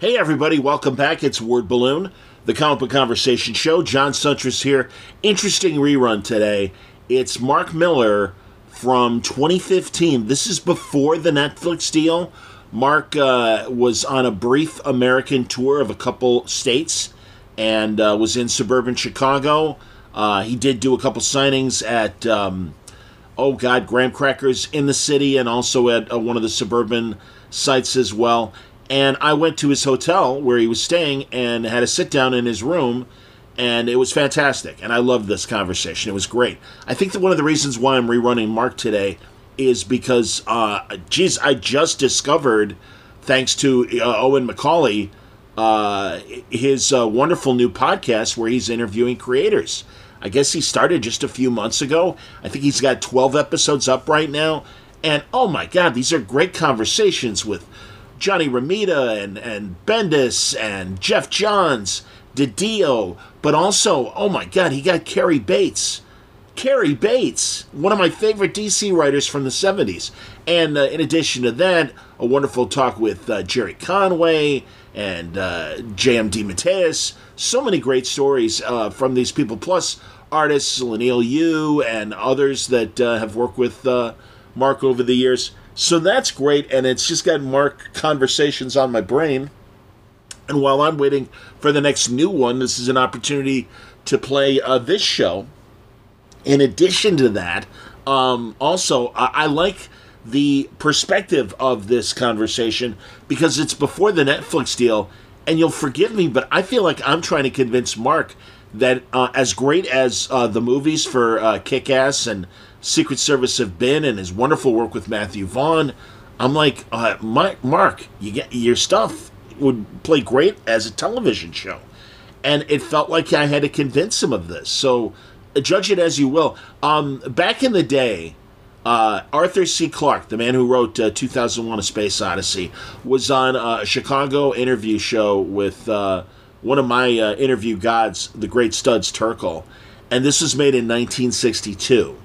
Hey, everybody, welcome back. It's Word Balloon, the comic book conversation show. John Siuntres here. Interesting rerun today. It's Mark Millar from 2015. This is before the Netflix deal. Mark uh, was on a brief American tour of a couple states and uh, was in suburban Chicago. Uh, he did do a couple signings at, um, oh God, Graham Crackers in the city and also at uh, one of the suburban sites as well. And I went to his hotel where he was staying and had a sit down in his room, and it was fantastic. And I loved this conversation. It was great. I think that one of the reasons why I'm rerunning Mark today is because, uh, geez, I just discovered, thanks to uh, Owen McCauley, uh, his uh, wonderful new podcast where he's interviewing creators. I guess he started just a few months ago. I think he's got 12 episodes up right now. And oh my God, these are great conversations with Johnny Romita and, and Bendis and Geoff Johns, DiDio, but also, oh my God, he got Cary Bates. Cary Bates, one of my favorite DC writers from the 70s. And uh, in addition to that, a wonderful talk with uh, Gerry Conway and uh, J.M. DeMatteis. So many great stories uh, from these people, plus artists, Leinil Yu and others that uh, have worked with uh, Mark over the years. So that's great, and it's just got Mark conversations on my brain. And while I'm waiting for the next new one, this is an opportunity to play uh, this show. In addition to that, um, also, I, I like the perspective of this conversation because it's before the Netflix deal. And you'll forgive me, but I feel like I'm trying to convince Mark that uh, as great as uh, the movies for uh, Kick Ass and Secret Service have been and his wonderful work with Matthew Vaughn. I'm like, uh, Mark, you get your stuff would play great as a television show, and it felt like I had to convince him of this. So, uh, judge it as you will. Um, back in the day, uh, Arthur C. Clarke, the man who wrote uh, 2001: A Space Odyssey, was on a Chicago interview show with uh, one of my uh, interview gods, the great Studs Terkel, and this was made in 1962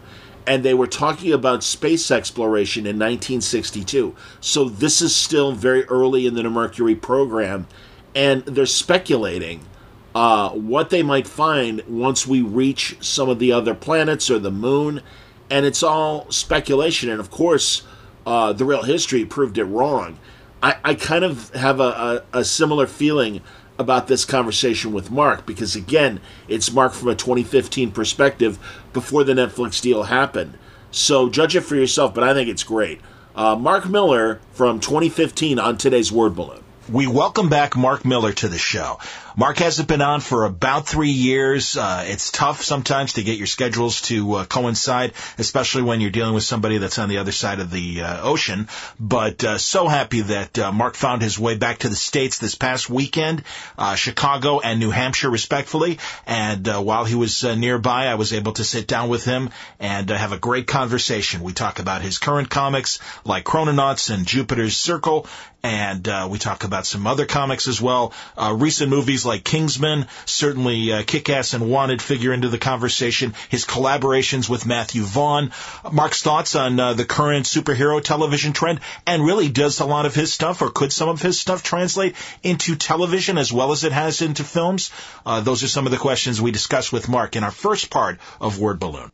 and they were talking about space exploration in 1962. So this is still very early in the Mercury program, and they're speculating uh, what they might find once we reach some of the other planets or the moon, and it's all speculation. And of course, uh, the real history proved it wrong. I, I kind of have a, a, a similar feeling about this conversation with Mark because, again, it's Mark from a 2015 perspective before the Netflix deal happened. So judge it for yourself, but I think it's great. Uh, Mark Millar from 2015 on today's Word Balloon. We welcome back Mark Millar to the show. Mark hasn't been on for about three years. Uh, it's tough sometimes to get your schedules to uh, coincide, especially when you're dealing with somebody that's on the other side of the uh, ocean. But uh, so happy that uh, Mark found his way back to the States this past weekend, uh, Chicago and New Hampshire, respectfully. And while he was nearby, I was able to sit down with him and have a great conversation. We talk about his current comics like Chrononauts and Jupiter's Circle, and we talk about some other comics as well. recent movies like Kingsman, certainly uh, Kick-Ass and Wanted figure into the conversation. His collaborations with Matthew Vaughn, Mark's thoughts on uh, the current superhero television trend, and really does a lot of his stuff, or could some of his stuff translate into television as well as it has into films? Uh, those are some of the questions we discussed with Mark in our first part of Word Balloon.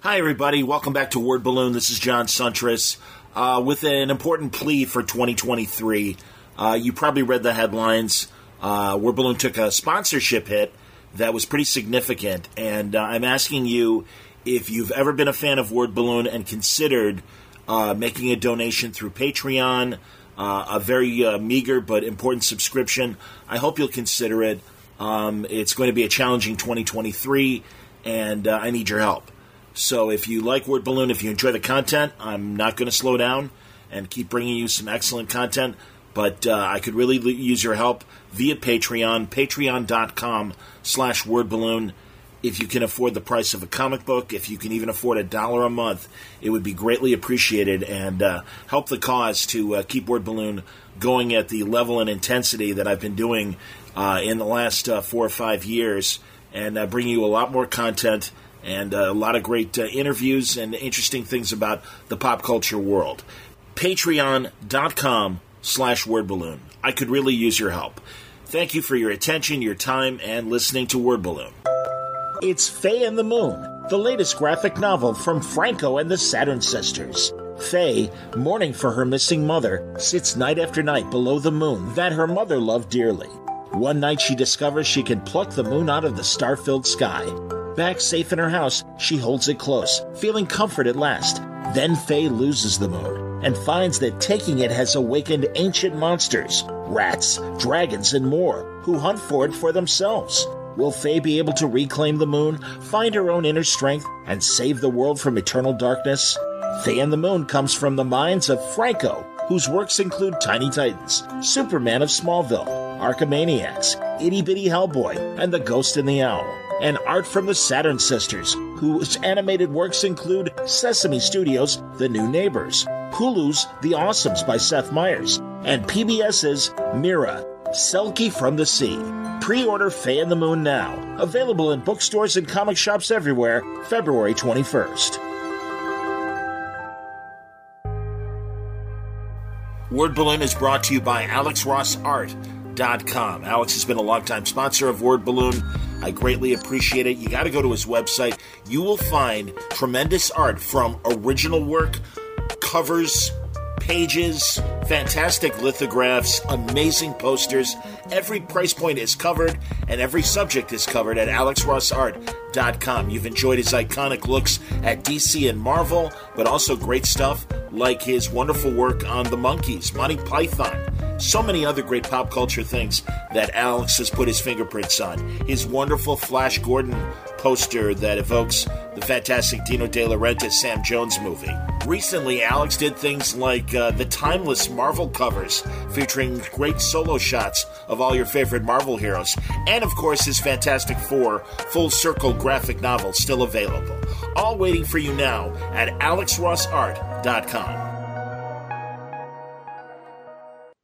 Hi, everybody. Welcome back to Word Balloon. This is John Siuntres uh, with an important plea for 2023. Uh, you probably read the headlines. Uh, Word Balloon took a sponsorship hit that was pretty significant, and uh, I'm asking you if you've ever been a fan of Word Balloon and considered uh, making a donation through Patreon, uh, a very uh, meager but important subscription. I hope you'll consider it. Um, it's going to be a challenging 2023, and uh, I need your help. So if you like Word Balloon, if you enjoy the content, I'm not going to slow down and keep bringing you some excellent content. But uh, I could really use your help via Patreon, patreon.com slash wordballoon. If you can afford the price of a comic book, if you can even afford a dollar a month, it would be greatly appreciated and uh, help the cause to uh, keep Word Balloon going at the level and intensity that I've been doing uh, in the last uh, four or five years and uh, bring you a lot more content and uh, a lot of great interviews and interesting things about the pop culture world. Patreon.com slash wordballoon. I could really use your help. Thank you for your attention, your time, and listening to Word Balloon. It's Faye and the Moon, the latest graphic novel from Franco and the Saturn Sisters. Faye, mourning for her missing mother, sits night after night below the moon that her mother loved dearly. One night she discovers she can pluck the moon out of the star filled sky. Back safe in her house, she holds it close, feeling comfort at last. Then Faye loses the moon and finds that taking it has awakened ancient monsters, rats, dragons, and more, who hunt for it for themselves. Will Faye be able to reclaim the moon, find her own inner strength, and save the world from eternal darkness? Faye and the Moon comes from the minds of Franco, whose works include Tiny Titans, Superman of Smallville, Archimaniacs, Itty Bitty Hellboy, and The Ghost and the Owl and art from the Saturn Sisters, whose animated works include Sesame Studios' The New Neighbors, Hulu's The Awesomes by Seth Meyers, and PBS's Mira, Selkie from the Sea. Pre order Faye and the Moon now. Available in bookstores and comic shops everywhere, February 21st. Word Balloon is brought to you by Alex Ross Art wordballoon.com. Alex has been a longtime sponsor of Word Balloon. I greatly appreciate it. You got to go to his website. You will find tremendous art from original work, covers, pages, fantastic lithographs, amazing posters. Every price point is covered and every subject is covered at alexrossart.com. You've enjoyed his iconic looks at DC and Marvel, but also great stuff like his wonderful work on the Monkees, Monty Python, so many other great pop culture things that Alex has put his fingerprints on. His wonderful Flash Gordon poster that evokes the fantastic Dino De Laurentiis Sam Jones movie. Recently, Alex did things like uh, the timeless Marvel covers featuring great solo shots of all your favorite Marvel heroes, and of course his Fantastic Four full circle graphic novel still available. All waiting for you now at alexrossart.com.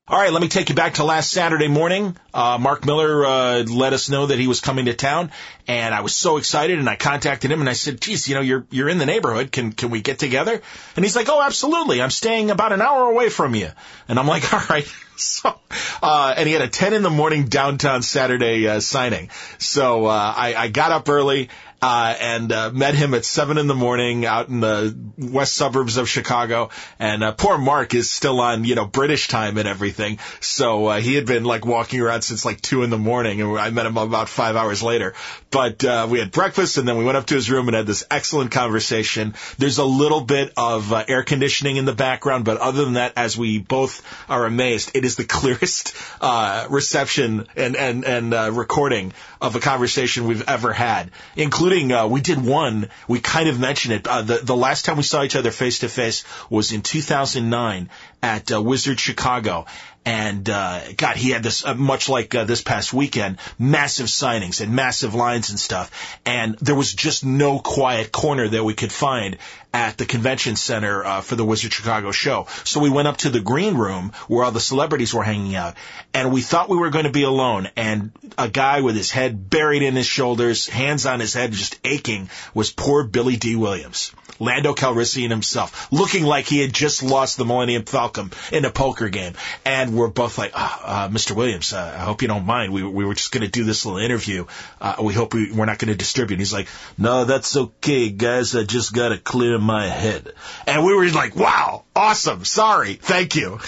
All right, let me take you back to last Saturday morning. Uh, Mark Millar uh, let us know that he was coming to town, and I was so excited. And I contacted him and I said, "Geez, you know, you're you're in the neighborhood. Can can we get together?" And he's like, "Oh, absolutely. I'm staying about an hour away from you." And I'm like, "All right." So, uh, and he had a 10 in the morning downtown Saturday uh, signing. So uh, I, I got up early uh, and uh, met him at seven in the morning out in the west suburbs of Chicago. And uh, poor Mark is still on, you know, British time and everything. So uh, he had been like walking around since like two in the morning, and I met him about five hours later. But uh, we had breakfast, and then we went up to his room and had this excellent conversation. There's a little bit of uh, air conditioning in the background, but other than that, as we both are amazed, it is the clearest uh, reception and and and uh, recording of a conversation we've ever had, including uh, we did one. We kind of mentioned it. Uh, the the last time we saw each other face to face was in 2009 at uh, Wizard Chicago, and uh, God, he had this uh, much like uh, this past weekend, massive signings and massive lines and stuff. And there was just no quiet corner that we could find at the convention center uh, for the Wizard Chicago show. So we went up to the green room where all the celebrities were hanging out, and we thought we were going to be alone. And a guy with his head buried in his shoulders, hands on his head, just aching, was poor Billy Dee Williams. Lando Calrissian himself, looking like he had just lost the Millennium Falcon in a poker game. And we're both like, oh, uh, Mr. Williams, uh, I hope you don't mind. We, we were just going to do this little interview. Uh, we hope we, we're not going to distribute. And he's like, no, that's okay, guys. I just got to clear my head. And we were like, wow, awesome. Sorry. Thank you.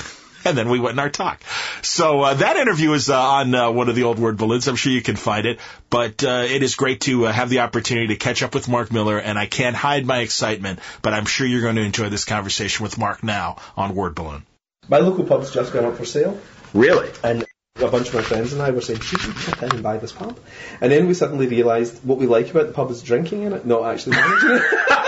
and then we went in our talk. So uh, that interview is uh, on uh, one of the old word balloons. I'm sure you can find it. But uh, it is great to uh, have the opportunity to catch up with Mark Millar, and I can't hide my excitement. But I'm sure you're going to enjoy this conversation with Mark now on Word Balloon. My local pub's just gone up for sale. Really? And a bunch of my friends and I were saying, should we chip in and buy this pub? And then we suddenly realised what we like about the pub is drinking in it, not actually managing it.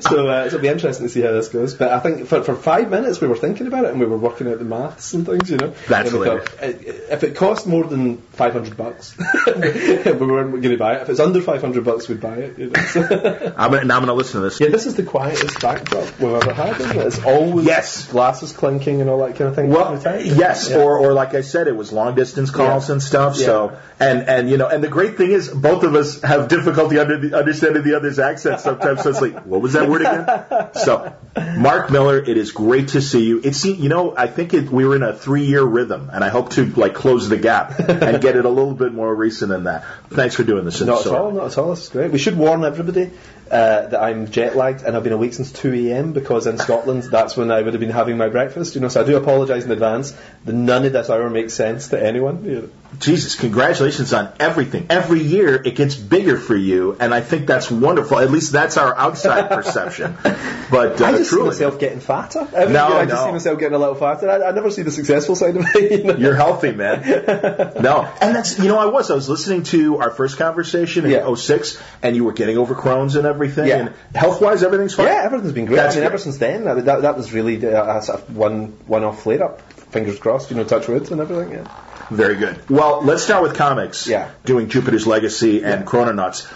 so, uh, it'll be interesting to see how this goes. But I think for, for five minutes we were thinking about it and we were working out the maths and things, you know. That's hilarious. thought, if it cost more than 500 bucks, we weren't going to buy it. If it's under 500 bucks, we'd buy it. You know? So- I'm now I'm going to listen to this. yeah, this is the quietest backdrop we've ever had, isn't it? It's always Yes. glasses clinking and all that kind of thing. Well, yes, Yeah. or or like I said, it was long distance calls Yeah. and stuff. So and and you know, and the great thing is, both of us have difficulty under the, understanding the other's accent sometimes. So it's like, what was that word again? So, Mark Millar, it is great to see you. It's you know, I think it, we were in a three year rhythm, and I hope to like close the gap and get it a little bit more recent than that. Thanks for doing this. Not at all, not at all. Is great. We should warn everybody uh, that I'm jet lagged and I've been awake since 2 a.m. because in Scotland that's when I would have been having my breakfast. You know, so I do apologise in advance. The none of this hour makes sense to anyone. You know. Jesus, congratulations on everything. Every year it gets bigger for you, and I think that's wonderful. At least that's our outside perception. But uh, I just truly, see myself getting fatter. Every No, year I just no. see myself getting a little fatter. I, I never see the successful side of it. You know? You're healthy, man. no, and that's you know I was I was listening to our first conversation in Yeah. 06, and you were getting over Crohn's and everything. Yeah. And health wise, everything's fine. Yeah, everything's been great. That's I mean, ever since then, that, that, that was really the, a sort of one one-off flare-up. Fingers crossed, you know, touch wood and everything. Yeah. Very good. Well, let's start with comics. Yeah. Doing Jupiter's Legacy and Yeah. Chrononauts.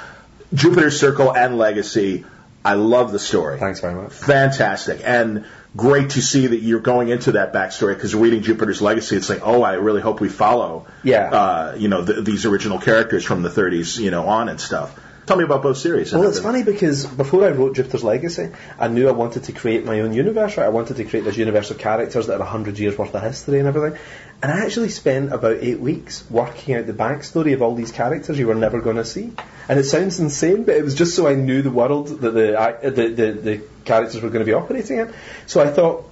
Jupiter's Circle and Legacy. I love the story. Thanks very much. Fantastic. And great to see that you're going into that backstory because reading Jupiter's Legacy, it's like, oh, I really hope we follow, Yeah. uh, you know, th- these original characters from the 30s, you know, on and stuff. Tell me about both series. Well, it's funny because before I wrote Jupiter's Legacy, I knew I wanted to create my own universe. Right? I wanted to create this universe of characters that are 100 years worth of history and everything. And I actually spent about eight weeks working out the backstory of all these characters you were never going to see. And it sounds insane, but it was just so I knew the world that the, the, the, the characters were going to be operating in. So I thought,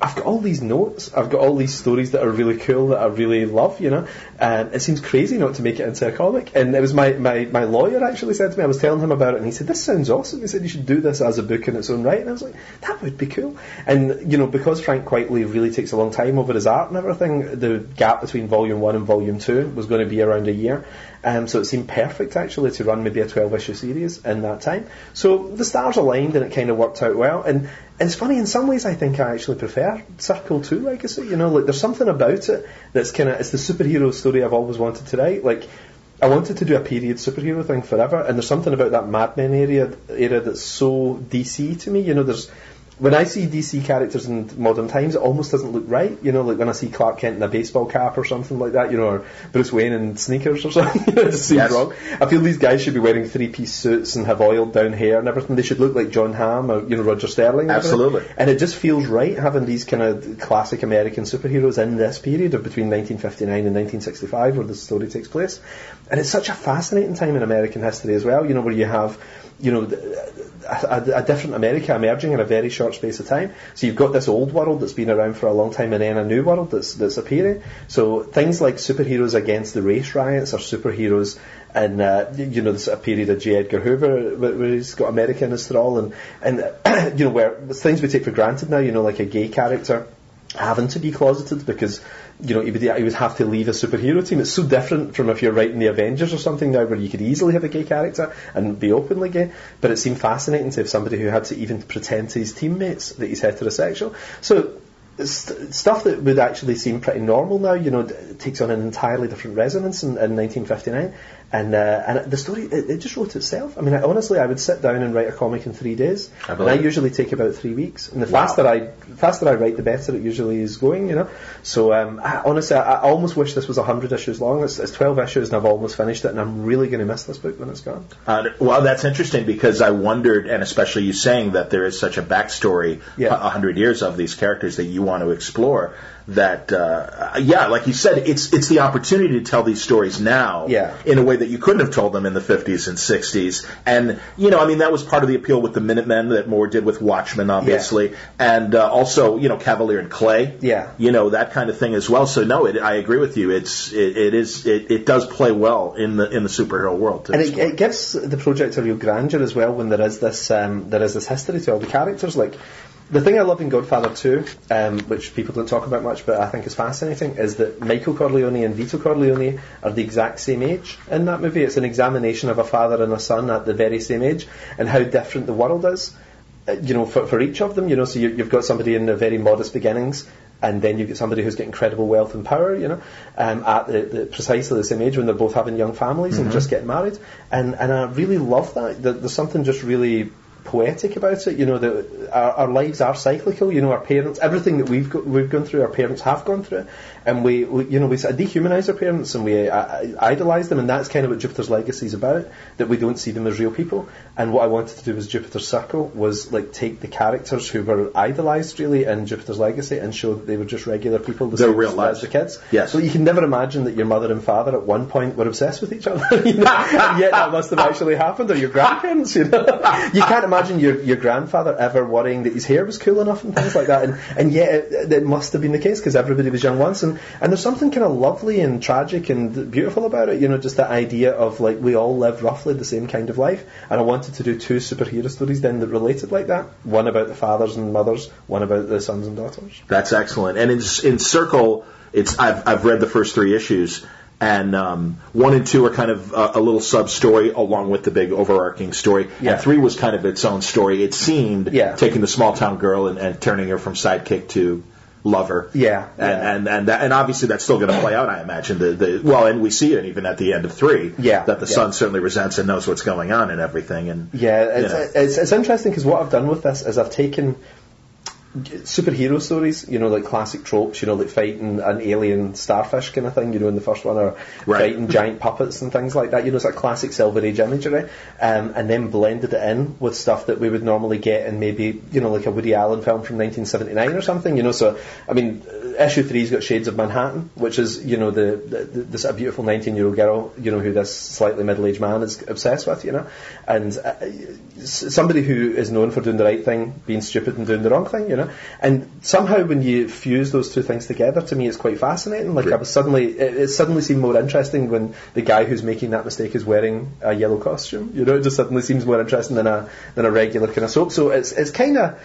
I've got all these notes, I've got all these stories that are really cool, that I really love, you know, and it seems crazy not to make it into a comic. And it was my, my, my lawyer actually said to me, I was telling him about it, and he said, This sounds awesome. He said, You should do this as a book in its own right. And I was like, That would be cool. And, you know, because Frank Quitely really takes a long time over his art and everything, the gap between volume one and volume two was going to be around a year. Um, so it seemed perfect actually to run maybe a 12 issue series in that time. So the stars aligned and it kind of worked out well. And, and it's funny, in some ways I think I actually prefer Circle 2 Legacy. You know, like there's something about it that's kind of, it's the superhero story I've always wanted to write. Like, I wanted to do a period superhero thing forever, and there's something about that Mad Men area, era that's so DC to me. You know, there's when I see DC characters in modern times, it almost doesn't look right. You know, like when I see Clark Kent in a baseball cap or something like that, you know, or Bruce Wayne in sneakers or something, it just seems Yes. wrong. I feel these guys should be wearing three-piece suits and have oiled down hair and everything. They should look like Jon Hamm or you know Roger Sterling. and everything. Absolutely. And it just feels right having these kind of classic American superheroes in this period of between 1959 and 1965 where the story takes place. And it's such a fascinating time in American history as well, you know, where you have, you know, a, a, different America emerging in a very short space of time. So you've got this old world that's been around for a long time and then a new world that's, that's appearing. So things like superheroes against the race riots or superheroes and uh, you know this a period of J. Edgar Hoover where where he's got America in his thrall and and you know where things we take for granted now you know like a gay character having to be closeted because you know he would, he would have to leave a superhero team. It's so different from if you're writing the Avengers or something now where you could easily have a gay character and be openly gay. But it seemed fascinating to have somebody who had to even pretend to his teammates that he's heterosexual. So st- stuff that would actually seem pretty normal now, you know, d- takes on an entirely different resonance in, in 1959. And uh, and the story, it, it just wrote itself. I mean, I, honestly, I would sit down and write a comic in three days, I believe and I usually take about three weeks. And the Wow. faster I faster I write, the better it usually is going. You know. So um, I, honestly, I, I almost wish this was hundred issues long. It's, it's twelve issues, and I've almost finished it, and I'm really going to miss this book when it's gone. Uh, well, that's interesting because I wondered, and especially you saying that there is such a backstory, Yeah. a hundred years of these characters that you want to explore. That uh, yeah, like you said, it's it's the opportunity to tell these stories now Yeah. in a way that you couldn't have told them in the 50s and 60s. And you know, I mean, that was part of the appeal with the Minutemen that Moore did with Watchmen, obviously, and uh, also you know Kavalier and Clay, Yeah. you know that kind of thing as well. So no, it, I agree with you. It's it, it is it, it does play well in the in the superhero world. and it, it gives the project a real grandeur as well when there is this um, there is this history to all the characters. Like the thing I love in Godfather 2, um, which people don't talk about much, but I think is fascinating, is that Michael Corleone and Vito Corleone are the exact same age in that movie. It's an examination of a father and a son at the very same age and how different the world is. uh, You know, for, for each of them, you know, so you, you've got somebody in the very modest beginnings, and then you get somebody who's got incredible wealth and power, you know, um, at the, the precisely the same age when they're both having young families and just getting married, and and I really love that. There's something just really poetic about it. You know, that our, our lives are cyclical. You know, our parents, everything that we've go, we've gone through, our parents have gone through, and we, we you know, we sort of dehumanise our parents and we uh, idolise them, and that's kind of what Jupiter's Legacy is about. That we don't see them as real people. And what I wanted to do with Jupiter's Circle was like take the characters who were idolised really in Jupiter's Legacy and show that they were just regular people, the They're same real as lives. the kids. Yes. So you can never imagine that your mother and father at one point were obsessed with each other, you know? and yet that must have actually happened, or your grandparents, you know. you can't imagine your, your grandfather ever worrying that his hair was cool enough and things like that, and, and yet it, it must have been the case because everybody was young once, and, and there's something kind of lovely and tragic and beautiful about it, you know, just the idea of like we all live roughly the same kind of life, and I wanted to do two superhero stories then that related like that, one about the fathers and mothers, one about the sons and daughters. That's excellent. And in, in Circle, it's I've, I've read the first three issues, and um, one and two are kind of a, a little sub story along with the big overarching story. Yeah. And three was kind of its own story. It seemed Yeah. taking the small town girl and, and turning her from sidekick to lover. Yeah, And yeah. and and, that, and obviously that's still going to play out. I imagine the, the well, and we see it even at the end of three. Yeah, That the yeah. son certainly resents and knows what's going on and everything. And Yeah, it's, you know. it's, it's interesting because what I've done with this is I've taken superhero stories, you know, like classic tropes, you know, like fighting an alien starfish kind of thing, you know, in the first one, or Right. fighting giant puppets and things like that. You know, it's like classic Silver Age imagery, um, and then blended it in with stuff that we would normally get in maybe, you know, like a Woody Allen film from 1979 or something. You know, so I mean, issue three's got Shades of Manhattan, which is, you know, the, the this sort of beautiful 19-year-old girl, you know, who this slightly middle-aged man is obsessed with, you know, and uh, somebody who is known for doing the right thing, being stupid and doing the wrong thing, you know, and somehow when you fuse those two things together, to me, it's quite fascinating. Like I was suddenly, it, it suddenly seemed more interesting when the guy who's making that mistake is wearing a yellow costume. You know, it just suddenly seems more interesting than a than a regular kind of soap. So it's it's kind of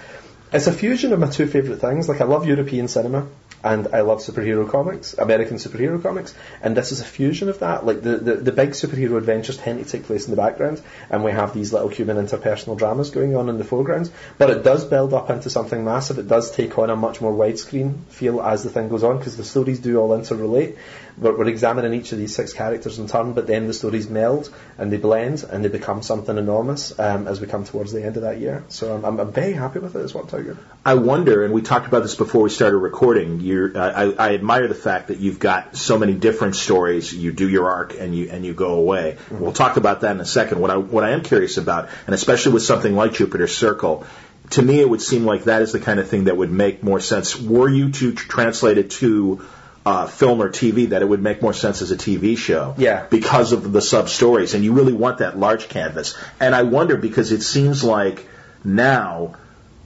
it's a fusion of my two favourite things. Like I love European cinema and I love superhero comics, American superhero comics, and this is a fusion of that. Like the, the, the big superhero adventures tend to take place in the background, and we have these little human interpersonal dramas going on in the foreground. But it does build up into something massive. It does take on a much more widescreen feel as the thing goes on, because the stories do all interrelate. But we're examining each of these six characters in turn, but then the stories meld and they blend and they become something enormous um, as we come towards the end of that year. So I'm, I'm, I'm very happy with it. It's worked out good. I wonder, and we talked about this before we started recording. You're, I, I admire the fact that you've got so many different stories. You do your arc and you and you go away. We'll talk about that in a second. What I what I am curious about, and especially with something like Jupiter Circle, to me it would seem like that is the kind of thing that would make more sense. Were you to tr- translate it to uh, film or TV, that it would make more sense as a TV show. Yeah. Because of the sub stories, and you really want that large canvas. And I wonder because it seems like now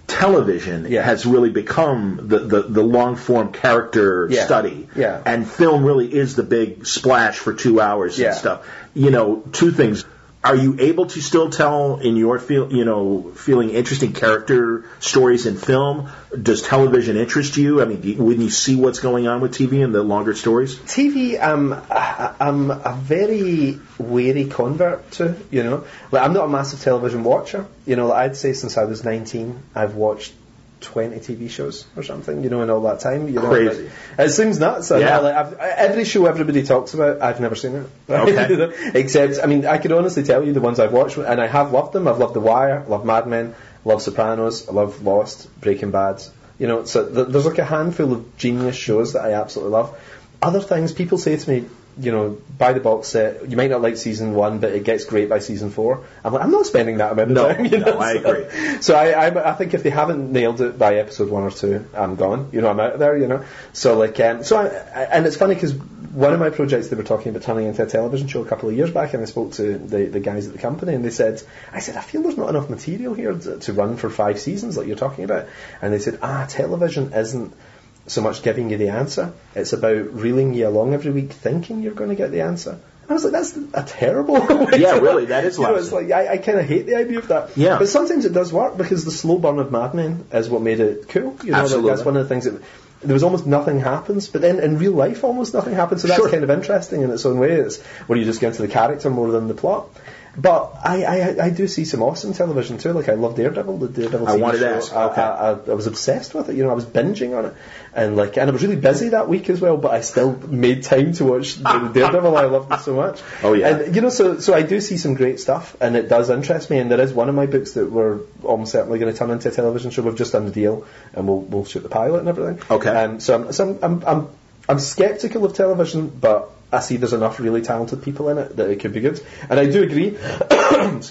television Yeah. has really become the, the, the long form character Yeah. study. Yeah. And film really is the big splash for two hours and stuff. You know, two things. Are you able to still tell in your feel, you know, feeling interesting character stories in film? Does television interest you? I mean, do you, when you see what's going on with TV and the longer stories? TV, um, I, I'm a very wary convert to, you know. Like, I'm not a massive television watcher. You know, like, I'd say since I was 19, I've watched 20 TV shows or something, you know, in all that time. You know, Crazy. It seems nuts. Yeah. like, I've, every show everybody talks about, I've never seen it. Okay. You know, Except, I mean, I could honestly tell you the ones I've watched, and I have loved them. I've loved The Wire, love Mad Men, love Sopranos, I love Lost, Breaking Bad. You know, so th- there's like a handful of genius shows that I absolutely love. Other things, people say to me, you know, buy the box set. You might not like season one, but it gets great by season four. I'm like, I'm not spending that amount of No, time. You no, know? I So- agree. So I, I, I think if they haven't nailed it by episode one or two, I'm gone. You know, I'm out of there. You know. So like, um, so I, I, and it's funny because one of my projects they were talking about turning into a television show a couple of years back, and I spoke to the, the guys at the company, and they said, I said, I feel there's not enough material here to, to run for five seasons like you're talking about, and they said, ah, television isn't so much giving you the answer. It's about reeling you along every week, thinking you're going to get the answer. And I was like, that's a terrible. way Yeah, to- really, that is you know, it's like I, I kind of hate the idea of that. Yeah. But sometimes it does work because the slow burn of Mad Men is what made it cool. You know, like, Absolutely. that's one of the things that there was almost nothing happens, but then in real life almost nothing happens. So that's Sure. kind of interesting in its own way. It's where you just get into the character more than the plot. But I, I, I do see some awesome television too. Like I love Daredevil, the Daredevil. I TV wanted to show. ask, I, okay. I, I, I was obsessed with it. You know, I was binging on it, and like, and I was really busy that week as well. But I still made time to watch the Daredevil. I loved it so much. Oh, yeah. And you know, so so I do see some great stuff, and it does interest me. And there is one of my books that we're almost certainly going to turn into a television show. We've just done the deal, and we'll we'll shoot the pilot and everything. Okay. Um, so I'm so I'm, I'm I'm I'm skeptical of television, but I see there's enough really talented people in it that it could be good. And I do agree.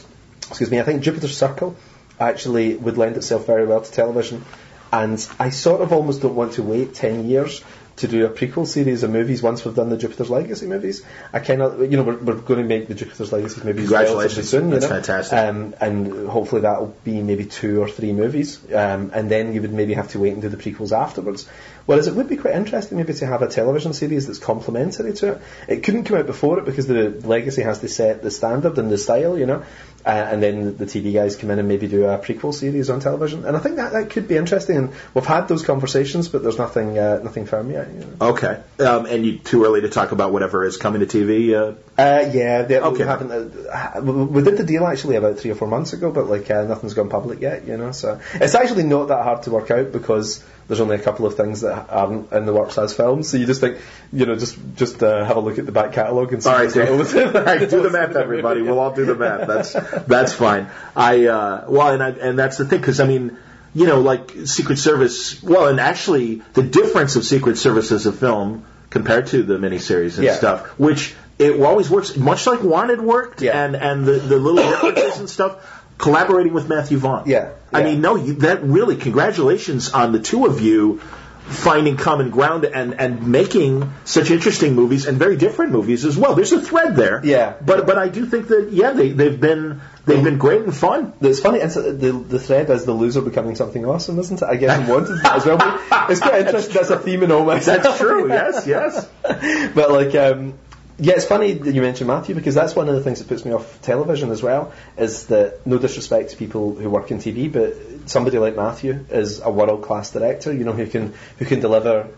excuse me. I think Jupiter's Circle actually would lend itself very well to television, and I sort of almost don't want to wait ten years to do a prequel series of movies once we've done the Jupiter's Legacy movies. I kind of, you know, we're, we're going to make the Jupiter's Legacy movies relatively soon. You That's know? fantastic. Um, and hopefully that'll be maybe two or three movies, um, and then you would maybe have to wait and do the prequels afterwards. Whereas it would be quite interesting maybe to have a television series that's complementary to it. It couldn't come out before it because the legacy has to set the standard and the style, you know, uh, and then the TV guys come in and maybe do a prequel series on television. And I think that, that could be interesting. And we've had those conversations, but there's nothing uh, nothing firm yet. You know. Okay. Um, and you too early to talk about whatever is coming to TV. Uh, Uh, yeah, they, Okay. we. Uh, we did the deal actually about three or four months ago, but like uh, nothing's gone public yet, you know. So it's actually not that hard to work out because there's only a couple of things that aren't in the works as films. So you just think, you know, just just uh, have a look at the back catalogue and see. all right, what's going on all right, do the math, everybody. We'll all do the math. That's that's fine. I uh, well, and I, and that's the thing because I mean, you know, like Secret Service. Well, and actually, the difference of Secret Service as a film compared to the miniseries and Yeah. stuff, which it always works, much like Wanted worked, Yeah. and and the the little differences and stuff. Collaborating with Matthew Vaughn. Yeah, I mean, no, you, that really, congratulations on the two of you finding common ground and, and making such interesting movies and very different movies as well. There's a thread there. Yeah. But but I do think that yeah, they they've been they've been great and fun. It's funny, it's, uh, the, the thread is the loser becoming something awesome, isn't it? I guess I wanted that as well. But it's quite interesting. That's a theme in all my That's true. yes, yes. but like, um, yeah, it's funny that you mentioned Matthew because that's one of the things that puts me off television as well. Is that no disrespect to people who work in TV, but somebody like Matthew is a world class director. You know, who can who can deliver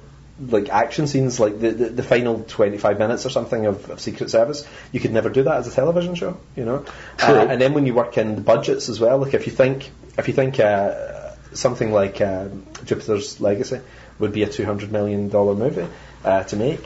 like action scenes, like the, the, the final twenty five minutes or something of, of Secret Service. You could never do that as a television show. You know. Uh, and then when you work in the budgets as well, like if you think if you think. Uh, Something like uh, Jupiter's Legacy would be a two hundred million dollar movie uh, to make,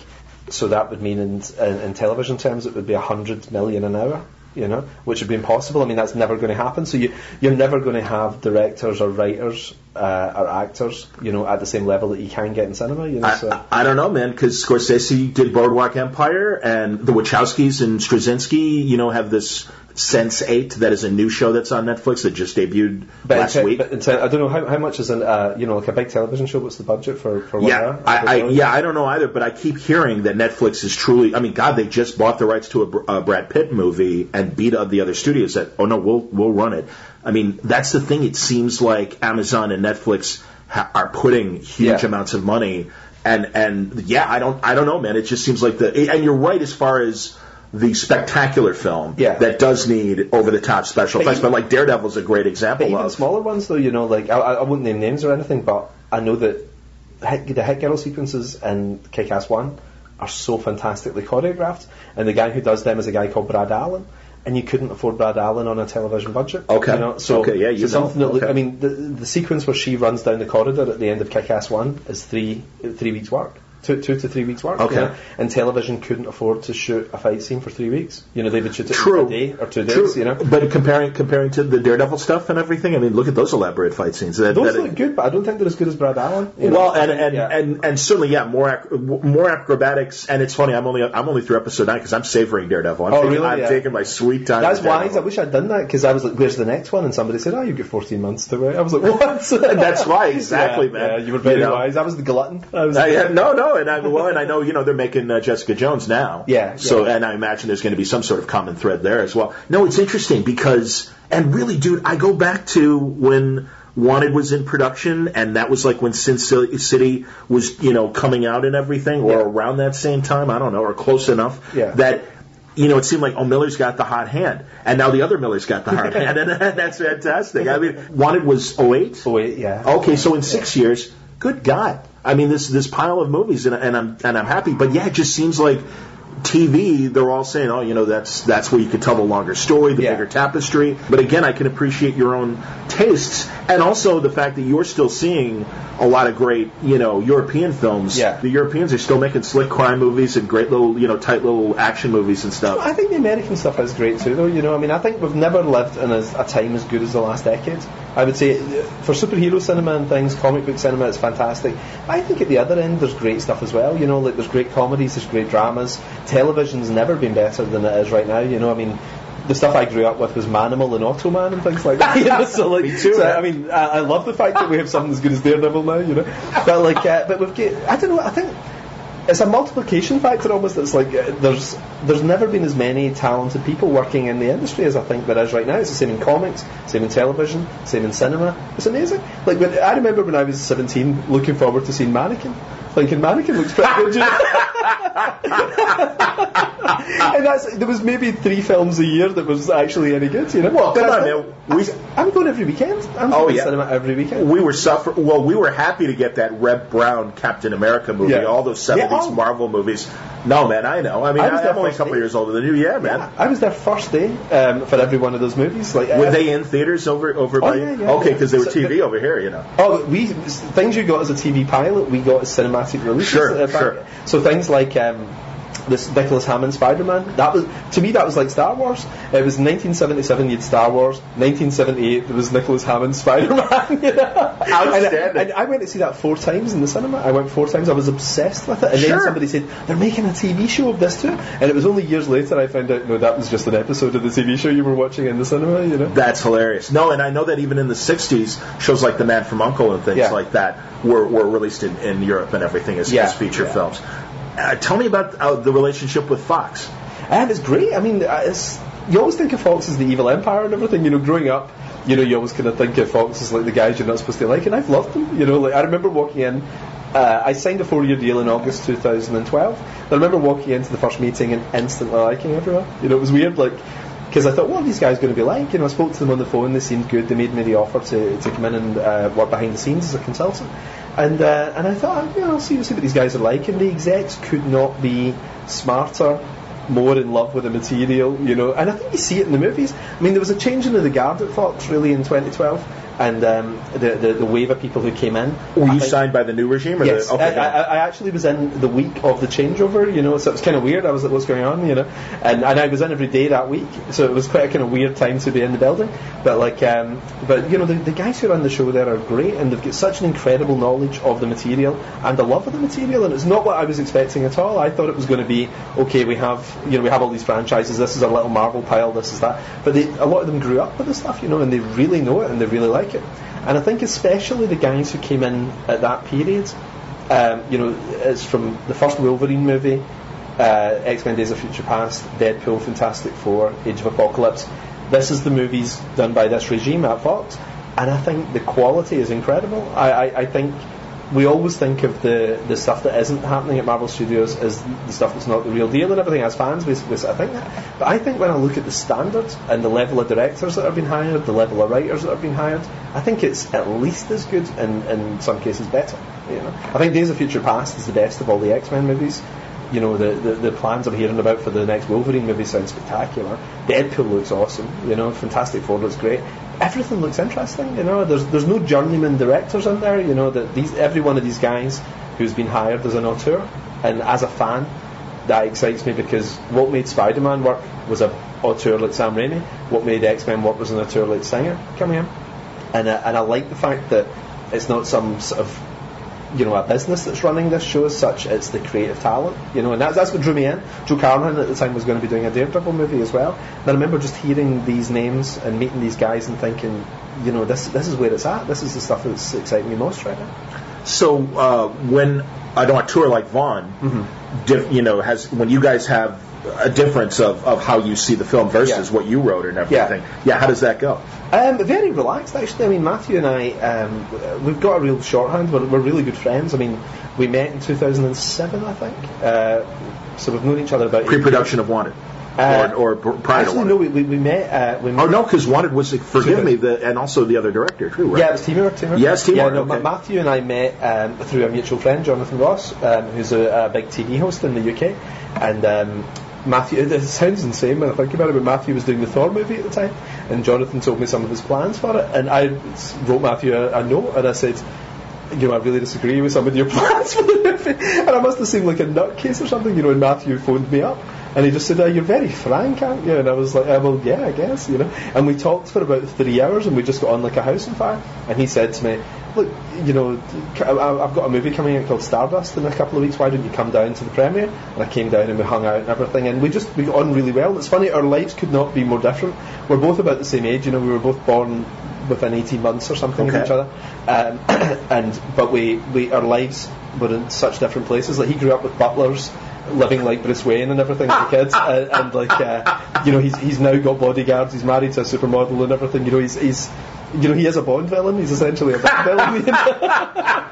so that would mean in, in, in television terms it would be 100 million an hour, you know, which would be impossible. I mean, that's never going to happen. So you, you're never going to have directors or writers uh, or actors, you know, at the same level that you can get in cinema, you know. I, so. I, I don't know, man, because Scorsese did Boardwalk Empire, and the Wachowskis and Straczynski, you know, have this Sense8 that is a new show that's on Netflix that just debuted but, last te- week. but te- I don't know how, how much is an, uh, you know, like a big television show. What's the budget for for one Yeah? I, I, don't know. yeah, I don't know either, but I keep hearing that Netflix is truly. I mean, God, they just bought the rights to a, a Brad Pitt movie and beat up the other studios that. Oh no, we'll we'll run it. I mean, that's the thing. It seems like Amazon and Netflix ha- are putting huge Yeah. amounts of money, and and yeah, I don't I don't know, man. It just seems like the. And you're right as far as. The spectacular film Yeah. that does need over the top special But effects, even- but like Daredevil's a great example even of. smaller ones, though, you know, like I, I won't name names or anything, but I know that hit, the hit girl sequences in Kick-Ass One are so fantastically choreographed, and the guy who does them is a guy called Brad Allan. And you couldn't afford Brad Allan on a television budget. Okay. You know? So, Okay, yeah, you so know. something that Okay. I mean, the, the sequence where she runs down the corridor at the end of Kick-Ass One is three three weeks' work. Two, two to three weeks work. Okay. you know? And television couldn't afford to shoot a fight scene for three weeks. You know, they would shoot it True. a day or two days. True. You know, But comparing comparing to the Daredevil stuff and everything, I mean, look at those elaborate fight scenes. That, those that- look good, but I don't think they're as good as Brad Allan. you know? Well, and and, Yeah. and and certainly, yeah, more ac- more acrobatics. And it's funny, I'm only I'm only through episode nine because I'm savoring Daredevil. I'm Oh, taking, really? I'm Yeah. taking my sweet time. That's wise. I wish I'd done that because I was like, "Where's the next one?" And somebody said, "Oh, you've got 14 months to wait." I was like, "What?" That's why, exactly, Yeah, man. Yeah, you were very You know? wise. I was the glutton. I was. Uh, yeah, no, no, and I well, and I know you know they're making uh, Jessica Jones now. Yeah, So, yeah. and I imagine there's going to be some sort of common thread there as well. No, it's interesting because, and really, dude, I go back to when Wanted was in production, and that was like when Sin City was, you know, coming out and everything, or Yeah. around that same time. I don't know, or close enough. Yeah. That. You know, it seemed like, oh, Miller's got the hot hand. And now the other Miller's got the hot hand. And that's fantastic. I mean, Wanted was 08? Oh wait, yeah. Okay, so in six years, good God! I mean, this this pile of movies, and, and I'm and I'm happy. But yeah, it just seems like TV. They're all saying, oh, you know, that's that's where you could tell the longer story, the Yeah. bigger tapestry. But again, I can appreciate your own tastes, and also the fact that you're still seeing a lot of great, you know, European films. Yeah. the Europeans are still making slick crime movies and great little, you know, tight little action movies and stuff. I think the American stuff is great too, though. You know, I mean, I think we've never lived in a, a time as good as the last decade. I would say for superhero cinema and things, comic book cinema, it's fantastic. I think at the other end, there's great stuff as well. You know, like there's great comedies, there's great dramas. Television's never been better than it is right now. You know, I mean. The stuff I grew up with was Manimal and Automan and things like that. You know, so like, Me too, so. I mean, I, I love the fact that we have something as good as Daredevil now. You know, but like, uh, but we've got, I don't know. I think it's a multiplication factor almost. It's like uh, there's there's never been as many talented people working in the industry as I think there is right now. It's the same in comics, same in television, same in cinema. It's amazing. Like when, I remember when I was 17, looking forward to seeing Mannequin. Thinking Mannequin looks pretty good. And that's there was maybe three films a year that was actually any good. You know. Well, come on, man. We- I'm going every weekend. I'm Oh, going yeah. to cinema every weekend. we were suffer. Well, we were happy to get that Reb Brown Captain America movie, Yeah. all those seventies Yeah, oh. Marvel movies. No, man, I know. I mean, I I was there am only a couple day. years older than you. Yeah, man. I was there first day um, for every one of those movies. Like Were uh, they in theaters over over Oh, by? yeah, yeah, okay, yeah. because they were So TV the- over here, you know. Oh, we things you got as a TV pilot, we got as cinematic releases. Sure, sure. So things like um, this Nicholas Hammond Spider-Man. That was to me that was like Star Wars. It was 1977. You had Star Wars. 1978 there was Nicholas Hammond Spider-Man. You know? Outstanding. And, and I went to see that four times in the cinema. I went four times. I was obsessed with it. And Sure. then somebody said they're making a TV show of this too. And it was only years later I found out no, that was just an episode of the TV show you were watching in the cinema. You know. That's hilarious. No, and I know that even in the '60s, shows like The Man from Uncle and things Yeah. like that were, were released in, in Europe and everything as, Yeah, as feature yeah. films. Uh, tell me about uh, the relationship with Fox. And it's great. I mean, uh, you always think of Fox as the evil empire and everything. You know, growing up, you know, you always kind of think of Fox as like the guys you're not supposed to like, and I've loved them. You know, like I remember walking in. Uh, I signed a four-year deal in August 2012. I remember walking into the first meeting and instantly liking everyone. You know, it was weird, like because I thought, what are these guys going to be like? You know, I spoke to them on the phone. They seemed good. They made me the offer to, to come in and uh, work behind the scenes as a consultant. And uh, and I thought, you know, I'll see, see what these guys are like. And the execs could not be smarter, more in love with the material, you know. And I think you see it in the movies. I mean, there was a changing of the guard at Fox really in 2012, and um, the, the the wave of people who came in. Were I you think- signed by the new regime? Or Yes, the, okay, I, I, actually was in the week of the changeover, you know, so it was kind of weird. I was like, what's going on, you know, and, and I was in every day that week, so it was quite a kind of weird time to be in the building. But like, um, but you know, the, the guys who run the show there are great, and they've got such an incredible knowledge of the material and a love of the material, and it's not what I was expecting at all. I thought it was going to be okay. We have, you know, we have all these franchises. This is a little Marvel pile. This is that. But they, a lot of them grew up with the stuff, you know, and they really know it and they really like it. And I think especially the guys who came in at that period, um, you know, it's from the first Wolverine movie, uh, X Men Days of Future Past, Deadpool, Fantastic Four, Age of Apocalypse. This is the movies done by this regime at Fox, and I think the quality is incredible. I, I, I think we always think of the, the stuff that isn't happening at Marvel Studios as the stuff that's not the real deal and everything. As fans, we, we I think that. But I think when I look at the standards and the level of directors that have been hired, the level of writers that have been hired, I think it's at least as good and in some cases better. You know, I think Days of Future Past is the best of all the X Men movies. You know, the, the, the plans I'm hearing about for the next Wolverine movie sound spectacular. Deadpool looks awesome. You know, Fantastic Four looks great. Everything looks interesting. You know, there's there's no journeyman directors in there. You know, that these every one of these guys who's been hired as an auteur, and as a fan, that excites me because what made Spider-Man work was a auteur like Sam Raimi. What made X-Men work was an auteur like Singer coming in, and uh, and I like the fact that it's not some sort of you know, a business that's running this show as such. It's the creative talent, you know, and that's, that's what drew me in. Joe Carnahan at the time was going to be doing a Daredevil movie as well. And I remember just hearing these names and meeting these guys and thinking, you know, this this is where it's at. This is the stuff that's exciting me most right now. So uh, when an auteur like Vaughn, Mm-hmm. diff, you know, has when you guys have a difference of, of how you see the film versus Yeah. what you wrote and everything. Yeah. how does that go? Um, very relaxed, actually. I mean, Matthew and I, um, we've got a real shorthand. We're, we're really good friends. I mean, we met in 2007, I think. Uh, so we've known each other about Pre-production of Wanted, Uh, or, or prior Actually, to no, Wanted. we, we, we met. Uh, we met Oh no, because Wanted was forgive me, the, and also the other director too, right? Yeah, it was Timur. Timur. Yes, Timur, Yeah, no, okay. Matthew and I met um, through a mutual friend, Jonathan Ross, um, who's a, a big TV host in the UK. And um, Matthew, it sounds insane when I think about it, but Matthew was doing the Thor movie at the time, and Jonathan told me some of his plans for it, and I wrote Matthew a, a note, and I said. You know, I really disagree with some of your plans for the movie. And I must have seemed like a nutcase or something, you know, and Matthew phoned me up. And he just said, oh, you're very frank, aren't you? And I was like, oh, well, yeah, I guess, you know. And we talked for about three hours and we just got on like a house on fire. And he said to me, look, you know, I've got a movie coming out called Stardust in a couple of weeks. Why don't you come down to the premiere? And I came down and we hung out and everything. And we just, we got on really well. It's funny, our lives could not be more different. We're both about the same age, you know, we were both born within 18 months or something Okay. of each other. Um, and, but we, we, our lives were in such different places. Like he grew up with butlers, living like Bruce Wayne and everything with the kids, and, and like uh, you know he's he's now got bodyguards. He's married to a supermodel and everything. You know he's he's you know he is a Bond villain. He's essentially a Bond villain.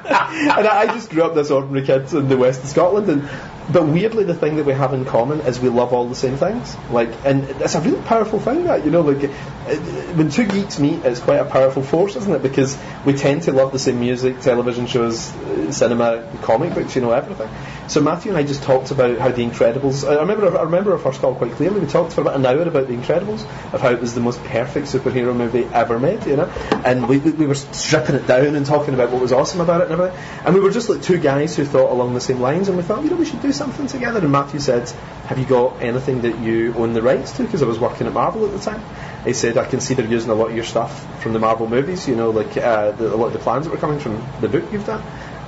and I, I just grew up this ordinary kid in the west of Scotland, and but weirdly the thing that we have in common is we love all the same things. Like, and it's a really powerful thing that you know, like when two geeks meet, it's quite a powerful force, isn't it? Because we tend to love the same music, television shows, uh, cinema, comic books, you know, everything. So Matthew and I just talked about how The Incredibles. I remember, I remember our first call quite clearly. We talked for about an hour about The Incredibles, of how it was the most perfect superhero movie ever made, you know. And we, we, we were stripping it down and talking about what was awesome about it and everything. And we were just like two guys who thought along the same lines, and we thought, you know, we should do something together. And Matthew said, "Have you got anything that you own the rights to?" Because I was working at Marvel at the time. He said, "I can see they're using a lot of your stuff from the Marvel movies. You know, like uh, the, a lot of the plans that were coming from the book you've done."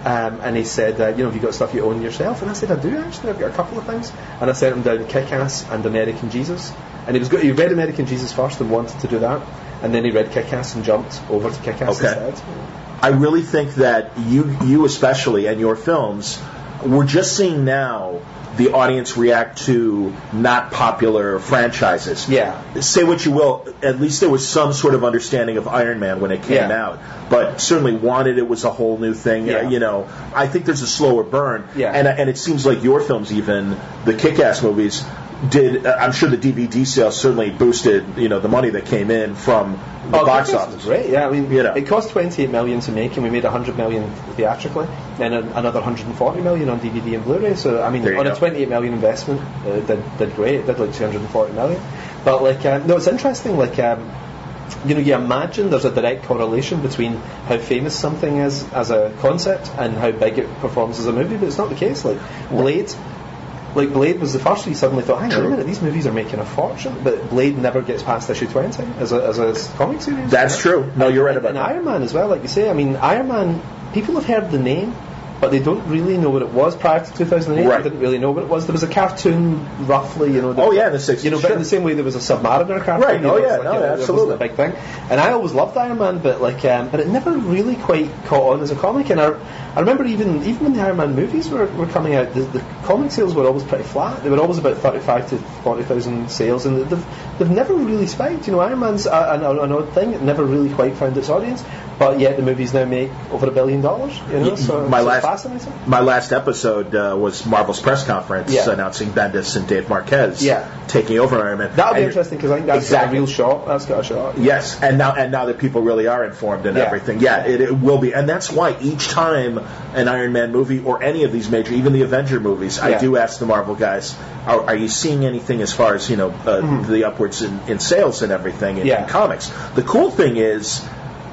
Um, and he said, uh, you know, have you got stuff you own yourself? And I said, I do actually. I've got a couple of things. And I sent him down Kick-Ass and American Jesus. And he was good. He read American Jesus first and wanted to do that. And then he read Kick-Ass and jumped over to Kick-Ass Okay. instead. I really think that you, you especially, and your films, we're just seeing now the audience react to not popular franchises. Yeah. Say what you will, at least there was some sort of understanding of Iron Man when it came Yeah. out. But certainly Wanted, it was a whole new thing. Yeah. You know, I think there's a slower burn. Yeah. And, and it seems like your films, even the Kick-Ass movies, did. Uh, I'm sure the DVD sales certainly boosted, you know, the money that came in from the Oh, box office. great. Yeah, I mean, You know. it cost 28 million to make, and we made 100 million theatrically, and another 140 million on DVD and Blu-ray. So, I mean, on go. a 28 million investment, uh, it did, did great. It did like 240 million. But like, um, no, it's interesting. Like, um, you know, you imagine there's a direct correlation between how famous something is as a concept and how big it performs as a movie, but it's not the case. Like Blade, like Blade was the first you suddenly thought, hang on a minute, these movies are making a fortune, but Blade never gets past issue 20 as a, as a comic series. That's know? true. No, you're right And- about and that. Iron Man as well, like you say. I mean, Iron Man, people have heard the name, but they don't really know what it was prior to 2008. Right. They didn't really know what it was. There was a cartoon, roughly, you know. Oh, yeah, the 60s, You know, but in the same way there was a Submariner cartoon. Right, you know, oh, yeah, like, no, you know, it absolutely. big thing. And I always loved Iron Man, but like, um, but it never really quite caught on as a comic. And I, I remember even even when the Iron Man movies were, were coming out, the, the comic sales were always pretty flat. They were always about 35 to 40,000 sales, and they've, they've never really spiked. You know, Iron Man's an, an odd thing; it never really quite found its audience. But yet the movies now make over a billion dollars. You know, so, my so last- it's fascinating. My last episode uh, was Marvel's press conference Yeah. announcing Bendis and Dave Marquez Yeah. taking over Iron Man. That'll be And- interesting because I think that's Exactly. got a real shot. That's got a shot. Yes, and now and now that people really are informed and Yeah. everything, yeah, it, it will be, and that's why each time an Iron Man movie or any of these major, even the Avenger movies, I do ask the Marvel guys, are, are you seeing anything as far as you know uh, the upwards in, in sales and everything in. Yeah. in comics? The cool thing is.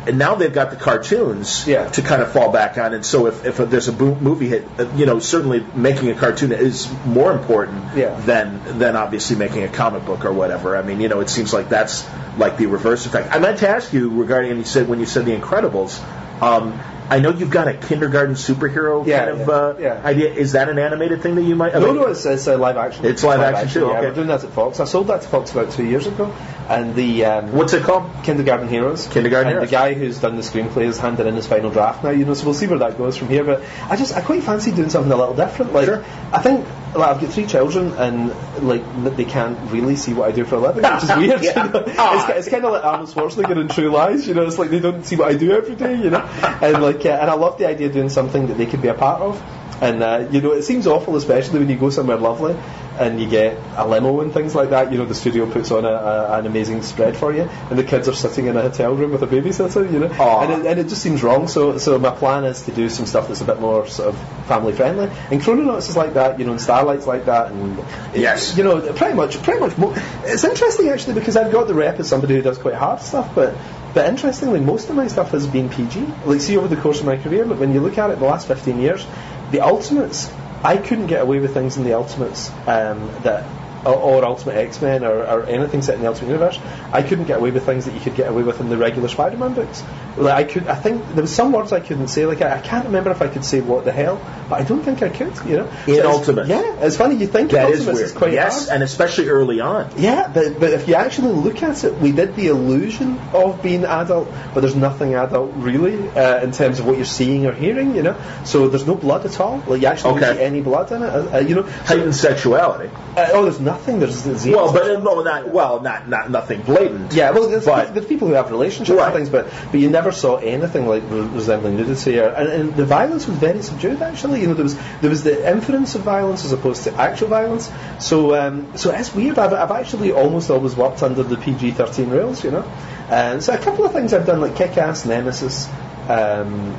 and now they've got the cartoons Yeah. to kind of fall back on. And so if, if there's a movie hit, uh, you know, certainly making a cartoon is more important Yeah. than than obviously making a comic book or whatever. I mean, you know, it seems like that's like the reverse effect. I meant to ask you regarding, and you said when you said The Incredibles. Um, I know you've got a kindergarten superhero Yeah, kind of yeah, uh, yeah. idea. Is that an animated thing that you might? I No, mean, no, it's, it's a live action. It's live action too, Yeah, okay. we're doing that at Fox. I sold that to Fox about two years ago, and the um, What's it called? Kindergarten Heroes. Kindergarten and Heroes. the guy who's done the screenplay is handed in his final draft now. You know, so we'll see where that goes from here. But I just I quite fancy doing something a little different. Like Sure. I think like I've got three children, and like they can't really see what I do for a living, which is weird. Yeah. you know? it's, it's kind of like Arnold Schwarzenegger in True Lies. You know, it's like they don't see what I do every day. You know, and like uh, and I love the idea of doing something that they could be a part of. And uh, you know, it seems awful, especially when you go somewhere lovely and you get a limo and things like that. You know, the studio puts on a, a, an amazing spread for you, and the kids are sitting in a hotel room with a babysitter. You know, and it, and it just seems wrong. So, so my plan is to do some stuff that's a bit more sort of family friendly. And Chrononauts is like that. You know, and Starlight's like that. And Yes. you know, pretty much, pretty much. Mo- it's interesting actually because I've got the rep as somebody who does quite hard stuff, but. But interestingly, most of my stuff has been PG. Like, see, over the course of my career, like, when you look at it, the last 15 years, the Ultimates, I couldn't get away with things in the Ultimates um, that, or, or Ultimate X-Men, or, or anything set in the Ultimate Universe. I couldn't get away with things that you could get away with in the regular Spider-Man books. Like, I could, I think there was some words I couldn't say. Like, I, I can't remember if I could say what the hell, but I don't think I could. You know, In it's- Ultimates. yeah, it's funny. You think that is weird. quite yes, hard. and especially early on. Yeah, but, but if you actually look at it, we did the illusion of being adult, but there's nothing adult really uh, in terms of what you're seeing or hearing, you know. So there's no blood at all. Like you actually Okay. don't see any blood in it, uh, uh, you know. Heightened sexuality. Uh, oh, there's nothing. There's zero. Well, but no, not well, not not nothing blatant. yeah, well, there's, but there's people who have relationships Right. and things, but but you never saw anything like resembling nudity, or, and, and the violence was very subdued. Actually, you know, there was there was the inference of violence as opposed to actual violence. So um, so it's weird. I've, I've actually almost always worked under the PG-13 rules, you know. And so a couple of things I've done, like Kick-Ass, Nemesis. Um,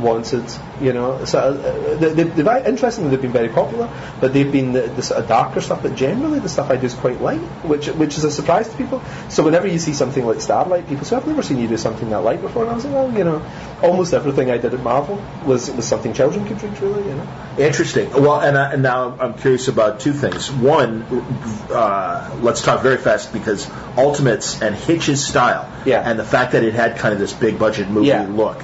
Wanted, you know. So uh, they, they, they've interestingly they've been very popular, but they've been the, the sort of darker stuff. But generally, the stuff I do is quite light, which which is a surprise to people. So whenever you see something like Starlight, people say, "I've never seen you do something that light before." And I was like, "Well, you know, almost everything I did at Marvel was was something children could read, really." You know. Interesting. Well, and, I, and now I'm curious about two things. One, uh, let's talk very fast because Ultimates and Hitch's style, Yeah. and the fact that it had kind of this big budget movie Yeah. look.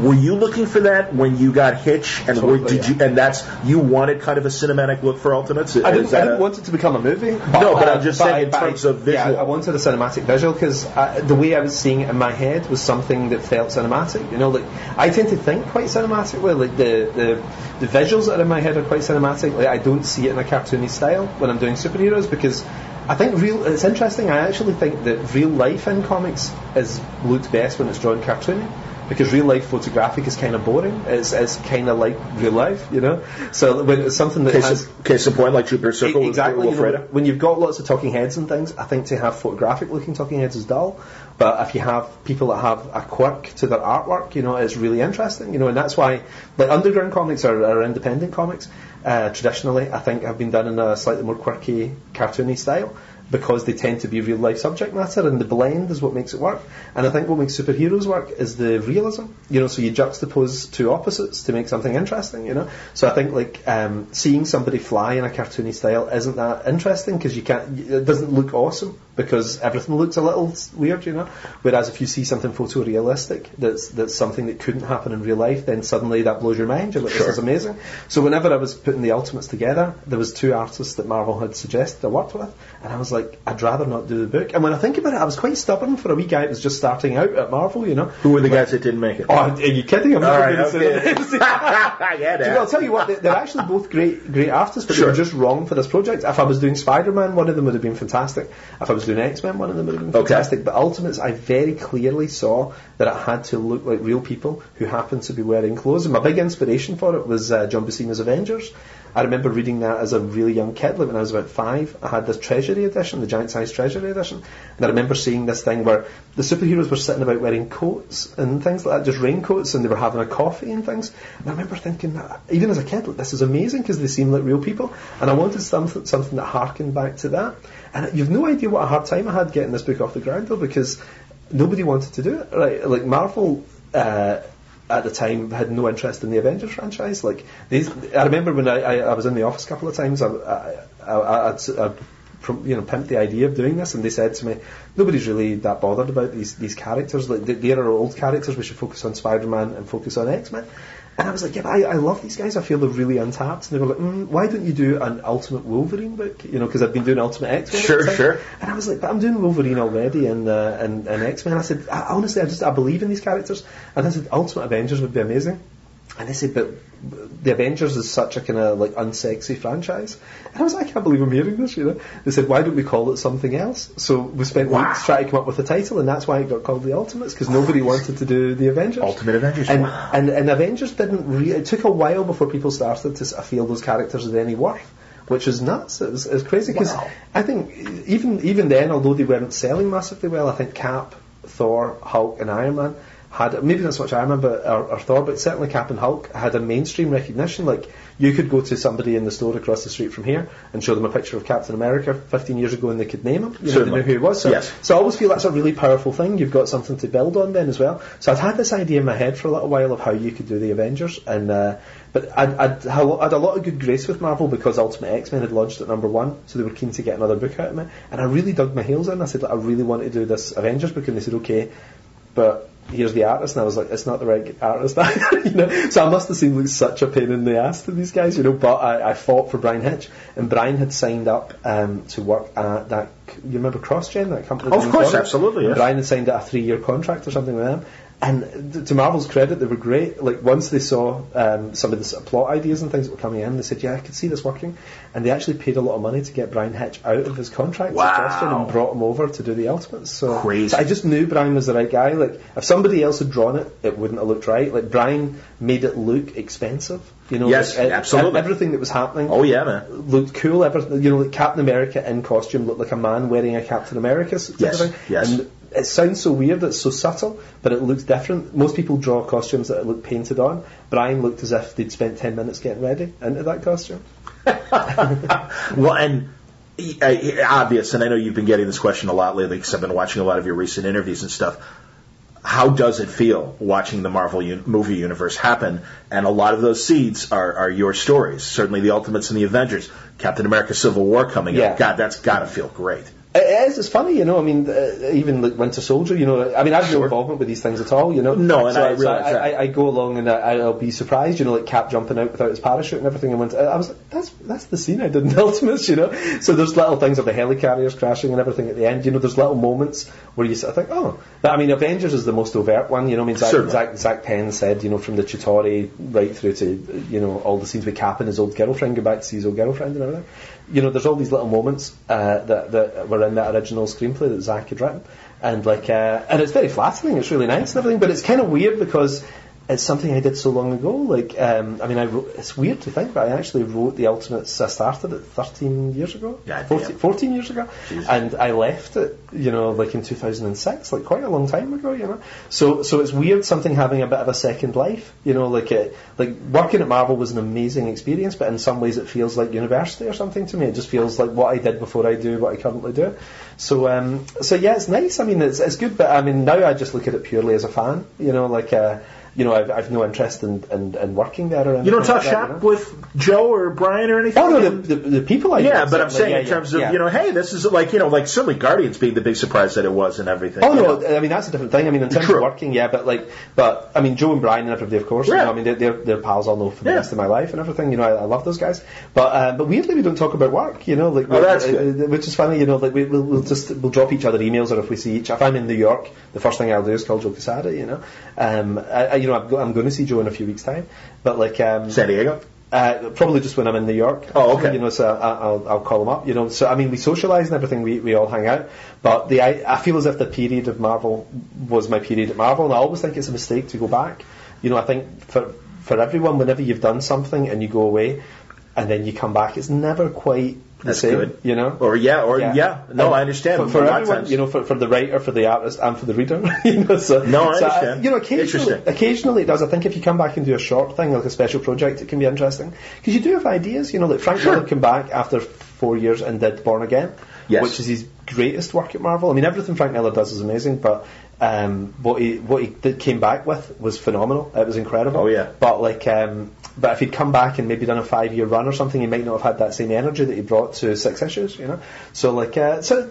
Were you looking for that when you got Hitch, and were, Totally, did you? And that's you wanted kind of a cinematic look for Ultimates. I didn't, that I didn't a- want it to become a movie. No, but I'm just saying I- in but I- terms of Yeah, visual. I wanted a cinematic visual because uh, the way I was seeing it in my head was something that felt cinematic. You know, like I tend to think quite cinematically. Like the, the the visuals that are in my head are quite cinematic. Like I don't see it in a cartoony style when I'm doing superheroes because. I think real. It's interesting. I actually think that real life in comics is looked best when it's drawn cartoony, because real life photographic is kind of boring. It's, it's kind of like real life, you know. So when it's something that case, has of, case in point, like Jupiter Circle, exactly. You know, when you've got lots of talking heads and things, I think to have photographic looking talking heads is dull. But if you have people that have a quirk to their artwork, you know, it's really interesting. You know, and that's why like underground comics are, are independent comics. Uh, traditionally, I think have been done in a slightly more quirky, cartoony style because they tend to be real life subject matter, and the blend is what makes it work. And I think what makes superheroes work is the realism. You know, so you juxtapose two opposites to make something interesting. You know, so I think like um, seeing somebody fly in a cartoony style isn't that interesting because you can't. It doesn't look awesome because everything looks a little weird. You know, whereas if you see something photorealistic that's that's something that couldn't happen in real life, then suddenly that blows your mind. You're like, Sure. this is amazing. So whenever I was putting the Ultimates together, there was two artists that Marvel had suggested I worked with, and I was like, I'd rather not do the book. And when I think about it, I was quite stubborn for a wee guy that was just starting out at Marvel. You know, Who were the guys that didn't make it? Oh, are you kidding? I'm All right, going to say okay. their names. yeah, Well, I'll tell you what, they- they're actually both great, great artists, but Sure. they were just wrong for this project. If I was doing Spider-Man, one of them would have been fantastic. If I was doing X-Men, one of them would have been Okay. fantastic. But Ultimates, I very clearly saw that it had to look like real people who happened to be wearing clothes. And my big inspiration for it was uh, John Buscema's Avengers. I remember reading that as a really young kid, like when I was about five. I had this Treasury edition, the giant size Treasury edition, and I remember seeing this thing where the superheroes were sitting about wearing coats and things like that, just raincoats, and they were having a coffee and things. And I remember thinking, even as a kid, like, this is amazing because they seem like real people, and I wanted something, something that harkened back to that. And you've no idea what a hard time I had getting this book off the ground though, because nobody wanted to do it. Right, like Marvel. Uh, at the time, had no interest in the Avengers franchise. Like, these, I remember when I, I, I was in the office a couple of times. I, I, I, I'd, I'd you know, pimped the idea of doing this, and they said to me, nobody's really that bothered about these these characters. Like, they, they are old characters. We should focus on Spider-Man and focus on X-Men. And I was like, yeah, but I, I love these guys. I feel they're really untapped. And they were like, mm, why don't you do an Ultimate Wolverine book? You know, because I've been doing Ultimate X Men. Sure, sure. And I was like, but I'm doing Wolverine already and uh, and, and X Men. I said, I, honestly, I just I believe in these characters. And I said, Ultimate Avengers would be amazing. And they said, but the Avengers is such a kind of like unsexy franchise. And I was like, I can't believe I'm hearing this, you know. They said, why don't we call it something else? So we spent Wow. weeks trying to come up with a title, and that's why it got called the Ultimates, because nobody wanted to do the Avengers. Ultimate Avengers, And, wow. and, and Avengers didn't really, it took a while before people started to feel those characters had any worth. Which is nuts. It was, it was crazy because Wow. I think even even then, although they weren't selling massively well, I think Cap, Thor, Hulk, and Iron Man had maybe much Iron Man, but or, or Thor, but certainly Captain Hulk had a mainstream recognition. Like you could go to somebody in the store across the street from here and show them a picture of Captain America 15 years ago, and they could name him. You know, they knew who he was. So, Yes. so I always feel that's a really powerful thing. You've got something to build on then as well. So I'd had this idea in my head for a little while of how you could do the Avengers, and uh, but I'd, I'd, had a I'd a lot of good grace with Marvel because Ultimate X Men had launched at number one, so they were keen to get another book out of me, and I really dug my heels in. I said I really want to do this Avengers book, and they said okay, but here's the artist, and I was like, it's not the right artist, you know. So I must have seemed like such a pain in the ass to these guys, you know. But I, I fought for Bryan Hitch, and Bryan had signed up um, to work at that. You remember CrossGen, that company? Of down in course, Florida? absolutely, yes. Bryan had signed a three-year contract or something with them. And to Marvel's credit, they were great. Like once they saw um, some of the sort of plot ideas and things that were coming in, they said, "Yeah, I could see this working." And they actually paid a lot of money to get Bryan Hitch out of his contract Wow. and brought him over to do the Ultimates. So, Crazy. so I just knew Bryan was the right guy. Like if somebody else had drawn it, it wouldn't have looked right. Like Bryan made it look expensive. You know, Yes, like, absolutely. Everything that was happening Oh yeah, man. looked cool. Everything, you know, like Captain America in costume looked like a man wearing a Captain America Yes, yes. And it sounds so weird. It's so subtle, but it looks different. Most people draw costumes that look painted on. Bryan looked as if they'd spent ten minutes getting ready into that costume. Well, and uh, obvious, and I know you've been getting this question a lot lately because I've been watching a lot of your recent interviews and stuff. How does it feel watching the Marvel un- movie universe happen? And a lot of those seeds are, are your stories. Certainly, the Ultimates and the Avengers, Captain America: Civil War coming Yeah. up. God, that's got to feel great. It is. It's funny, you know. I mean, uh, even like Winter Soldier, you know. I mean, I've no involvement with these things at all, you know. No, and so, I so I. I, I go along and I, I'll be surprised, you know, like Cap jumping out without his parachute and everything. And went, I was like, that's that's the scene I did in Ultimates, you know. So there's little things of the helicarriers crashing and everything at the end. You know, there's little moments where you sort of think, oh, but I mean, Avengers is the most overt one. You know, I mean, Zak. Zak, Zak Penn said, you know, from the Chitauri right through to you know all the scenes with Cap and his old girlfriend, go back to see his old girlfriend and everything. You know, there's all these little moments uh, that that were in that original screenplay that Zak had written, and like, uh, and it's very flattering. It's really nice and everything, but it's kind of weird because. It's something I did so long ago. Like, um, I mean, I wrote, it's weird to think, but I actually wrote the Ultimates. I started it 13 years ago, yeah, 14, 14 years ago, and I left it, you know, like in 2006, like quite a long time ago, you know. So, so it's weird something having a bit of a second life, you know, like it, like working at Marvel was an amazing experience, but in some ways it feels like university or something to me. It just feels like what I did before I do what I currently do. So, um, so yeah, it's nice. I mean, it's it's good, but I mean, now I just look at it purely as a fan, you know, like. Uh, you know, I've, I've no interest in, in, in working there or anything. You don't talk like that, shop you know? with Joe or Brian or anything. Oh no, the, the, the people I yeah, know, but I'm saying yeah, in yeah, terms of yeah. you know, hey, this is like you know, like certainly Guardians being the big surprise that it was and everything. Oh no, know. I mean that's a different thing. I mean in terms True. of working, yeah, but like, but I mean Joe and Brian and everybody, of course. You know, I mean they're, they're, they're pals I'll know for the rest of my life and everything. You know, I, I love those guys. But uh, but weirdly we don't talk about work. You know, like Oh, that's uh, uh, which is funny. You know, like we, we'll, we'll just we'll drop each other emails, or if we see each. If I'm in New York, the first thing I'll do is call Joe Quesada. You know, um, I, I, you know I'm, go, I'm going to see Joe in a few weeks' time, but like um, San Diego. uh, probably just when I'm in New York. Oh, okay. You know, so I- I'll, I'll call them up. You know, so I mean, we socialise and everything. We, we all hang out. But the I, I feel as if the period of Marvel was my period at Marvel, and I always think it's a mistake to go back. You know, I think for for everyone, whenever you've done something and you go away, and then you come back, it's never quite That's same. good. You know. Or yeah, or yeah. No, And I understand. For, for everyone, you know, for, for the writer, for the artist, and for the reader. you know, so, No, I so, understand. you know, occasionally, occasionally it does. I think if you come back and do a short thing, like a special project, it can be interesting. Because you do have ideas. You know, like Frank Sure. Miller came back after four years and did Born Again, Yes. which is his greatest work at Marvel. I mean, everything Frank Miller does is amazing, but um, what he what he did, came back with was phenomenal. It was incredible. Oh, yeah. But like, um, but if he'd come back and maybe done a five year run or something, he might not have had that same energy that he brought to six issues. You know. So like, uh, so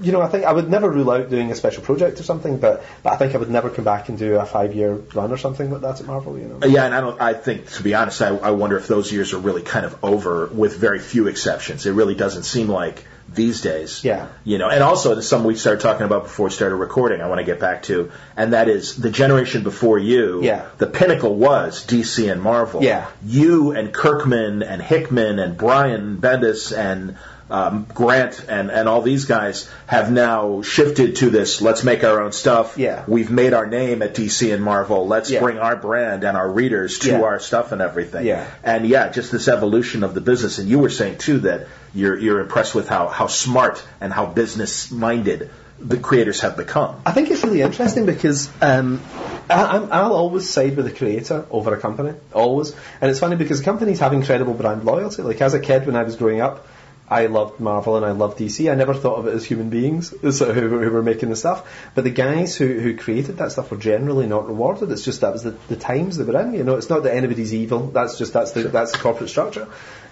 you know, I think I would never rule out doing a special project or something, but but I think I would never come back and do a five year run or something like that at Marvel. You know. Yeah, and I don't. I think, to be honest, I, I wonder if those years are really kind of over, with very few exceptions. It really doesn't seem like these days. Yeah. You know, and also there's something we started talking about before we started recording. I want to get back to, and that is the generation before you. Yeah. The pinnacle was DC and Marvel. Yeah. You and Kirkman and Hickman and Brian Bendis and. Um, Grant and, and all these guys have now shifted to this. Let's make our own stuff. Yeah. We've made our name at DC and Marvel. Let's Yeah. bring our brand and our readers to Yeah. our stuff and everything. Yeah. And yeah, just this evolution of the business. And you were saying too that you're you're impressed with how how smart and how business minded the creators have become. I think it's really interesting because um, I, I'm, I'll always side with the creator over a company, always. And it's funny because companies have incredible brand loyalty. Like as a kid, when I was growing up, I loved Marvel and I loved DC. I never thought of it as human beings so who, who were making the stuff. But the guys who, who created that stuff were generally not rewarded. It's just that was the, the times they were in. You know, it's not that anybody's evil. That's just that's the that's the corporate structure.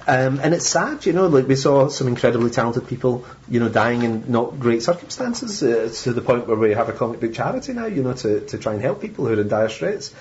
Um, and it's sad, you know, like we saw some incredibly talented people, you know, dying in not great circumstances uh, to the point where we have a comic book charity now, you know, to, to try and help people who are in dire straits.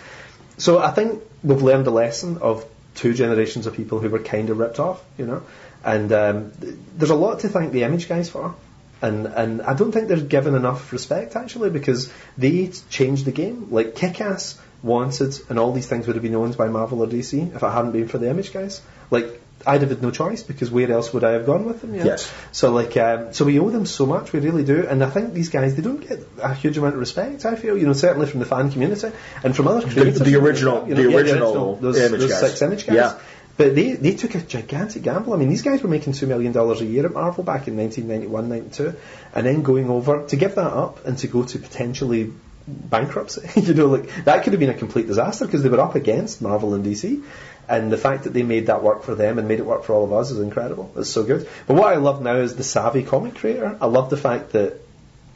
So I think we've learned a lesson of two generations of people who were kind of ripped off, you know, and um, there's a lot to thank the Image guys for. And, and I don't think they're given enough respect actually because they changed the game. Like Kick-Ass, Wanted, and all these things would have been owned by Marvel or DC if it hadn't been for the Image guys. Like I'd have had no choice because where else would I have gone with them? Yes. So like, um, so we owe them so much, we really do. And I think these guys, they don't get a huge amount of respect. I feel, you know, certainly from the fan community and from other creators. the original- you know. the Yeah, original those, Image those guys. six image guys. Yeah. But they, they took a gigantic gamble. I mean, these guys were making $2 million a year at Marvel back in 1991, 92, and then going over to give that up and to go to potentially bankruptcy. you know, like that could have been a complete disaster because they were up against Marvel and DC. And the fact that they made that work for them and made it work for all of us is incredible. It's so good. But what I love now is the savvy comic creator. I love the fact that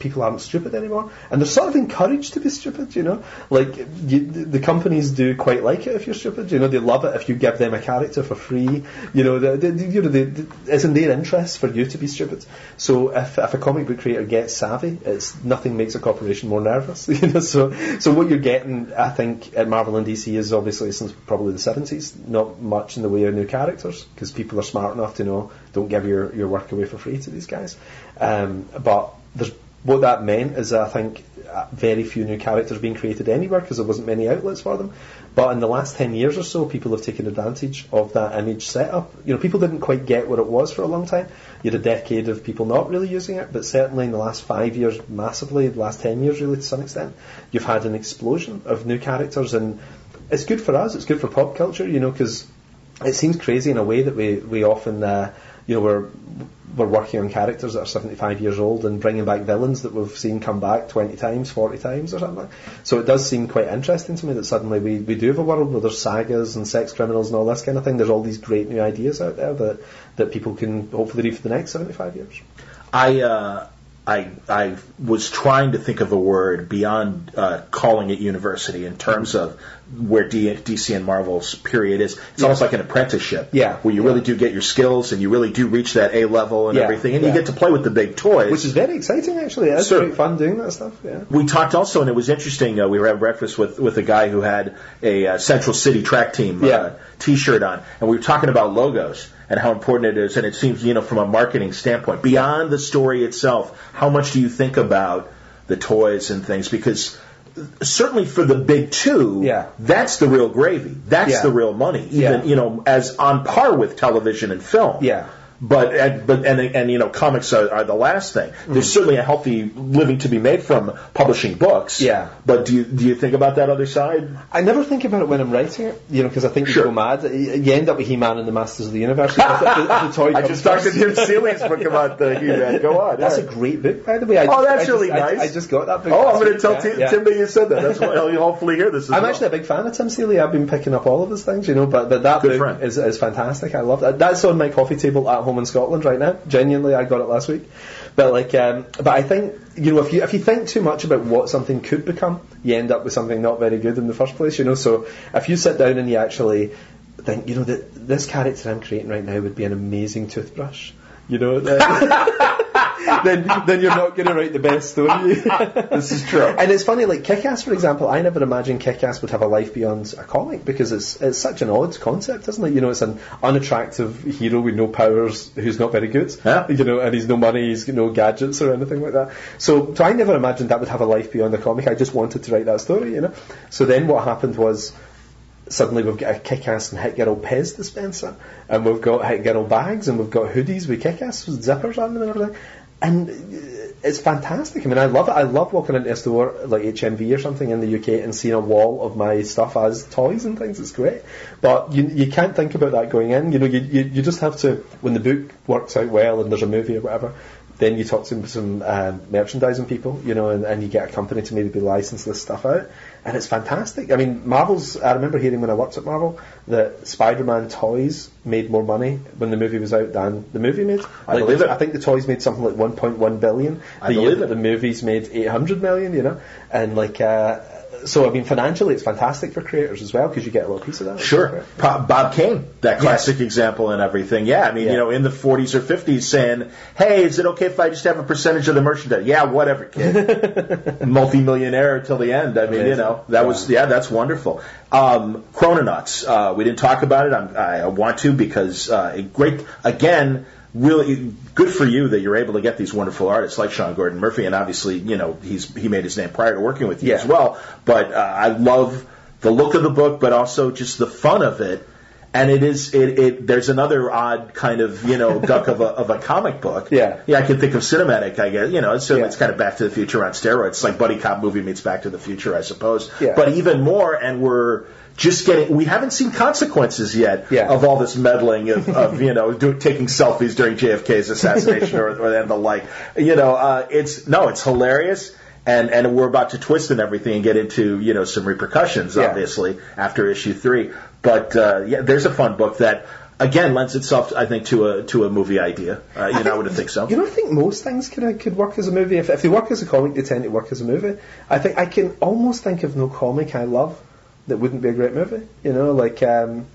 people aren't stupid anymore, and they're sort of encouraged to be stupid. You know, like you, the companies do quite like it if you're stupid. You know, they love it if you give them a character for free. You know, you know, it's in their interest for you to be stupid. So if, if a comic book creator gets savvy, it's nothing makes a corporation more nervous. You know, so so what you're getting, I think, at Marvel and DC is obviously since probably the 70s, not much in the way of new characters because people are smart enough to know don't give your, your work away for free to these guys. Um, but there's what that meant is I think uh, very few new characters being created anywhere because there wasn't many outlets for them. But in the last 10 years or so, people have taken advantage of that image setup. You know, people didn't quite get what it was for a long time. You had a decade of people not really using it, but certainly in the last five years, massively, the last 10 years really to some extent, you've had an explosion of new characters and it's good for us, it's good for pop culture, you know, because it seems crazy in a way that we, we often, uh, you know, we're, we're working on characters that are 75 years old and bringing back villains that we've seen come back 20 times, 40 times or something. So it does seem quite interesting to me that suddenly we, we do have a world where there's sagas and sex criminals and all this kind of thing. There's all these great new ideas out there that, that people can hopefully read for the next 75 years. I uh, I I was trying to think of a word beyond uh, calling it university in terms of where D- DC and Marvel's period is. It's almost like an apprenticeship, Yeah. where you really do get your skills and you really do reach that A level and Yeah. everything, and Yeah. you get to play with the big toys, Which is very exciting actually. It's Sure. great fun doing that stuff, yeah. We talked also, and it was interesting. Uh, we were having breakfast with with a guy who had a uh, Central City track team uh, Yeah. T-shirt on, and we were talking about logos and how important it is. And it seems, you know, from a marketing standpoint, beyond the story itself, how much do you think about the toys and things? Because certainly for the big two, Yeah. that's the real gravy. That's Yeah. the real money. Even Yeah. you know, as on par with television and film. Yeah. But and, but and and you know comics are, are the last thing. Mm-hmm. There's certainly a healthy living to be made from publishing books. Yeah. But do you do you think about that other side? I never think about it when I'm writing it, you know, because I think you go mad. You end up with He-Man and the Masters of the Universe. the, the, the I just first. Tim Seeley's book about the He-Man. Go on. That's a great book, by the way. I Oh, just- that's I really I- nice. I, just got that book. Oh, I'm going to tell Tim, yeah. That you said that. That's why he'll hopefully hear this. As I'm well. actually a big fan of Tim Seeley. I've been picking up all of his things, you know, but, but that Good book friend. is, is fantastic. I love that. That's on my coffee table at home home in Scotland right now. Genuinely, I got it last week. But like, um, but I think you know, if you if you think too much about what something could become, you end up with something not very good in the first place. You know, so if you sit down and you actually think, you know, that this character I'm creating right now would be an amazing toothbrush. You know, then then you're not going to write the best story. this is true. And it's funny, like Kick-Ass, for example. I never imagined Kick-Ass would have a life beyond a comic because it's it's such an odd concept, isn't it? You know, it's an unattractive hero with no powers who's not very good. Yeah. You know, and he's no money, he's got no gadgets or anything like that. So, so I never imagined that would have a life beyond a comic. I just wanted to write that story, you know. So then what happened was suddenly we've got a kick-ass and hit girl Pez dispenser, and we've got hit girl bags, and we've got hoodies with kick-ass with zippers on them and everything. And it's fantastic. I mean, I love it. I love walking into a store like HMV or something in the UK and seeing a wall of my stuff as toys and things. It's great. But you, you can't think about that going in. You know, you, you, you just have to, when the book works out well and there's a movie or whatever, then you talk to some uh, merchandising people, you know, and, and you get a company to maybe license this stuff out, and it's fantastic. I mean, Marvel's. I remember hearing when I worked at Marvel that Spider-Man toys made more money when the movie was out than the movie made. I Like, believe it. I think the toys made something like 1.1 billion. I the year believe that it. the movies made 800 million, you know, and like. Uh, so I mean, financially, it's fantastic for creators as well because you get a little piece of that. Sure. Pa- Bob Kane, that classic example and everything. Yeah, I mean, Yeah. you know, in the 40s or 50s saying, hey, is it okay if I just have a percentage of the merchandise? Yeah, whatever, kid. Multi-millionaire till the end. I mean, you know, that was, yeah, that's wonderful. Um, Chrononauts, uh, we didn't talk about it. I'm, I want to because, uh, a great, again, really good for you that you're able to get these wonderful artists like Sean Gordon Murphy, and obviously, you know, he's he made his name prior to working with you Yeah. as well. But uh, I love the look of the book, but also just the fun of it. And it is it, it there's another odd kind of you know duck of a of a comic book. Yeah. yeah. I can think of cinematic. I guess you know. So Yeah. it's kind of Back to the Future on steroids. It's like buddy cop movie meets Back to the Future, I suppose. Yeah. But even more, and we're just getting. We haven't seen consequences yet Yeah. of all this meddling of, of you know do, taking selfies during JFK's assassination or, or and the like. You know, uh, it's no, it's hilarious. And, and we're about to twist and everything and get into you know some repercussions Yeah. obviously after issue three. But uh, yeah, there's a fun book that again lends itself I think to a to a movie idea. Uh, you know, I would think so. You know, I think most things could could work as a movie. If, if they work as a comic, they tend to work as a movie. I think I can almost think of no comic I love that wouldn't be a great movie. You know, like um,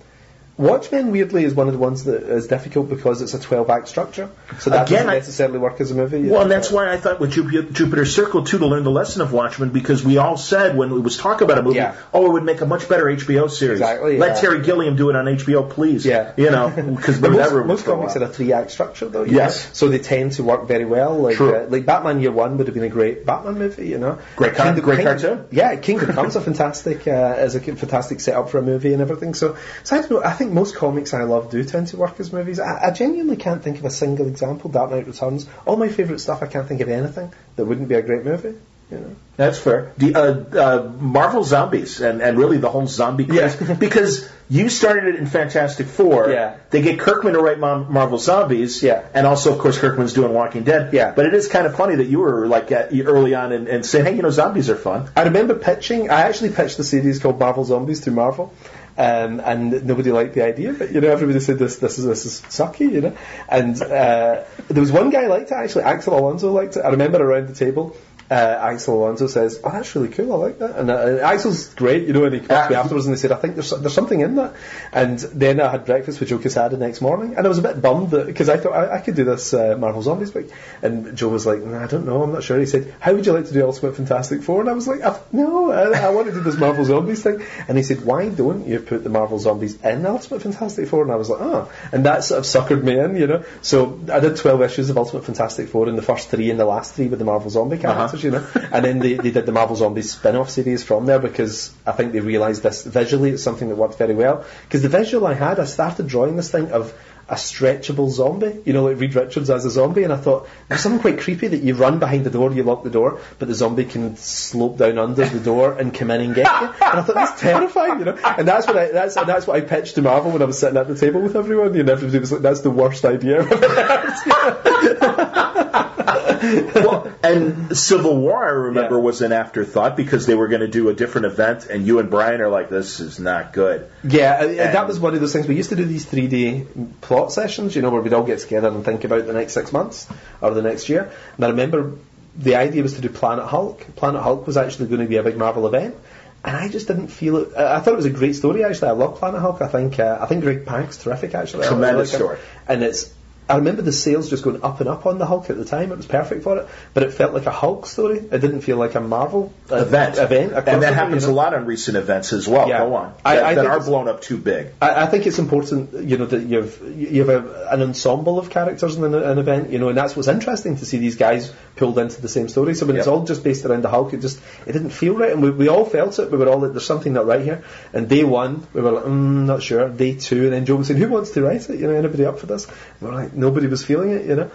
Watchmen. Weirdly, is one of the ones that is difficult because it's a twelve act structure. So that Again, doesn't I- necessarily work as a movie. Well, and that's why I thought with Jupiter, Jupiter Circle too to learn the lesson of Watchmen because we all said when we was talk about a movie, Yeah. oh, it would make a much better HBO series. Exactly, Let. Terry Gilliam do it on HBO, please. Yeah. you know, because most, most comics are a three act structure, though. Yes. know? So they tend to work very well. Like True. uh, like Batman Year One would have been a great Batman movie. You know, Great car- great cartoon. Yeah, Kingdom Come's a fantastic uh, is a fantastic setup for a movie and everything. So, so I don't know. I think most comics I love do tend to work as movies. I, I genuinely can't think of a single example. Dark Knight Returns. All my favourite stuff. I can't think of anything that wouldn't be a great movie. You know. That's fair. The uh, uh, Marvel zombies and, and really the whole zombie craze Yeah. because you started it in Fantastic Four. Yeah. They get Kirkman to write Mar- Marvel zombies. Yeah. And also, of course, Kirkman's doing Walking Dead. Yeah. But it is kind of funny that you were like at, early on and, and saying, hey, you know, zombies are fun. I remember pitching. I actually pitched the series called Marvel Zombies to Marvel, um, and nobody liked the idea. But you know, everybody said this, this is this is sucky, you know. And uh, there was one guy liked it actually. Axel Alonso liked it. I remember around the table. Uh, Axel Alonso says, "Oh, that's really cool. I like that." And, uh, and Axel's great, you know. And he came up to me afterwards and they said, "I think there's there's something in that." And then I had breakfast with Joe Quesada the next morning, and I was a bit bummed because I thought I, I could do this uh, Marvel Zombies book. And Joe was like, nah, "I don't know. I'm not sure." He said, "How would you like to do Ultimate Fantastic Four? And I was like, "I- "No, I, I want to do this Marvel Zombies thing." And he said, "Why don't you put the Marvel Zombies in Ultimate Fantastic Four? And I was like, "Oh," and that sort of suckered me in, you know. So I did 12 issues of Ultimate Fantastic Four, and the first three and the last three with the Marvel Zombie characters, you know. And then they, they did the Marvel Zombies spin-off series from there because I think they realised this visually it's something that worked very well. Because the visual I had, I started drawing this thing of a stretchable zombie, you know, like Reed Richards as a zombie, and I thought there's something quite creepy that you run behind the door, you lock the door, but the zombie can slope down under the door and come in and get you. And I thought that's terrifying, you know. And that's what I that's and that's what I pitched to Marvel when I was sitting at the table with everyone, and everybody was like, "That's the worst idea." I've ever heard." well, and Civil War, I remember, Yeah. was an afterthought because they were going to do a different event, and you and Brian are like, "This is not good." Yeah, uh, that was one of those things. We used to do these 3D plot sessions, you know, where we'd all get together and think about the next six months or the next year. And I remember the idea was to do Planet Hulk. Planet Hulk was actually going to be a big Marvel event. And I just didn't feel it. I thought it was a great story. Actually, I love Planet Hulk. I think uh, I think Greg Pak's terrific. Actually, tremendous like story. And it's I remember the sales just going up and up on the Hulk at the time. It was perfect for it, but it felt like a Hulk story. It didn't feel like a Marvel uh, event. Event, and that happens you know? a lot on recent events as well. Yeah. Go on. I, that, I that are blown up too big. I, I, think it's important, you know, that you've you have a, an ensemble of characters in an, an, event, you know, and that's what's interesting to see these guys pulled into the same story. So when yep. it's all just based around the Hulk, it just it didn't feel right, and we, we all felt it. We were all like, "There's something not right here." And day one, we were like, mm, "Not sure." Day two, and then Joe was saying, "Who wants to write it? You know, anybody up for this?" And we're like, nobody was feeling it you know.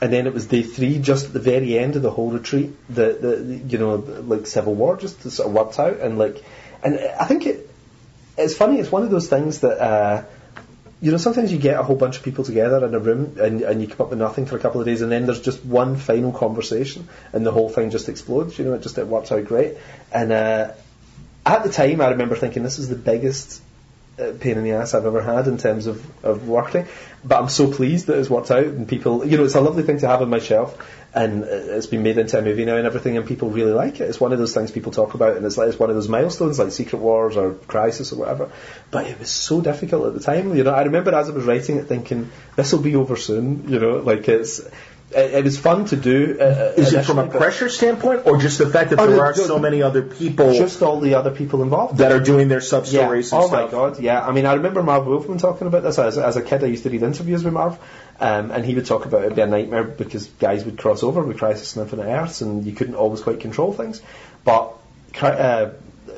And then it was day three, just at the very end of the whole retreat, the, the, the you know, like Civil War just sort of worked out, and like, and I think it, it's funny. It's one of those things that. Uh, you know, sometimes you get a whole bunch of people together in a room and, and you come up with nothing for a couple of days, and then there's just one final conversation, and the whole thing just explodes. You know, it just it works out great. And uh, at the time, I remember thinking this is the biggest uh, pain in the ass I've ever had in terms of, of working. But I'm so pleased that it's worked out and people, you know, it's a lovely thing to have on my shelf and it's been made into a movie now and everything and people really like it. It's one of those things people talk about and it's like, it's one of those milestones like Secret Wars or Crisis or whatever. But it was so difficult at the time, you know. I remember as I was writing it thinking, this will be over soon, you know, like it's, it, it was fun to do. Uh, uh Is it from a pressure standpoint, or just the fact that there are so many other people? Just all the other people involved that are doing their sub stories. Yeah. oh stuff. my god, yeah. I mean, I remember Marv Wolfman talking about this as, as a kid. I used to read interviews with Marv, um, and he would talk about it be a nightmare because guys would cross over with Crisis on Infinite Earths, and you couldn't always quite control things. But uh,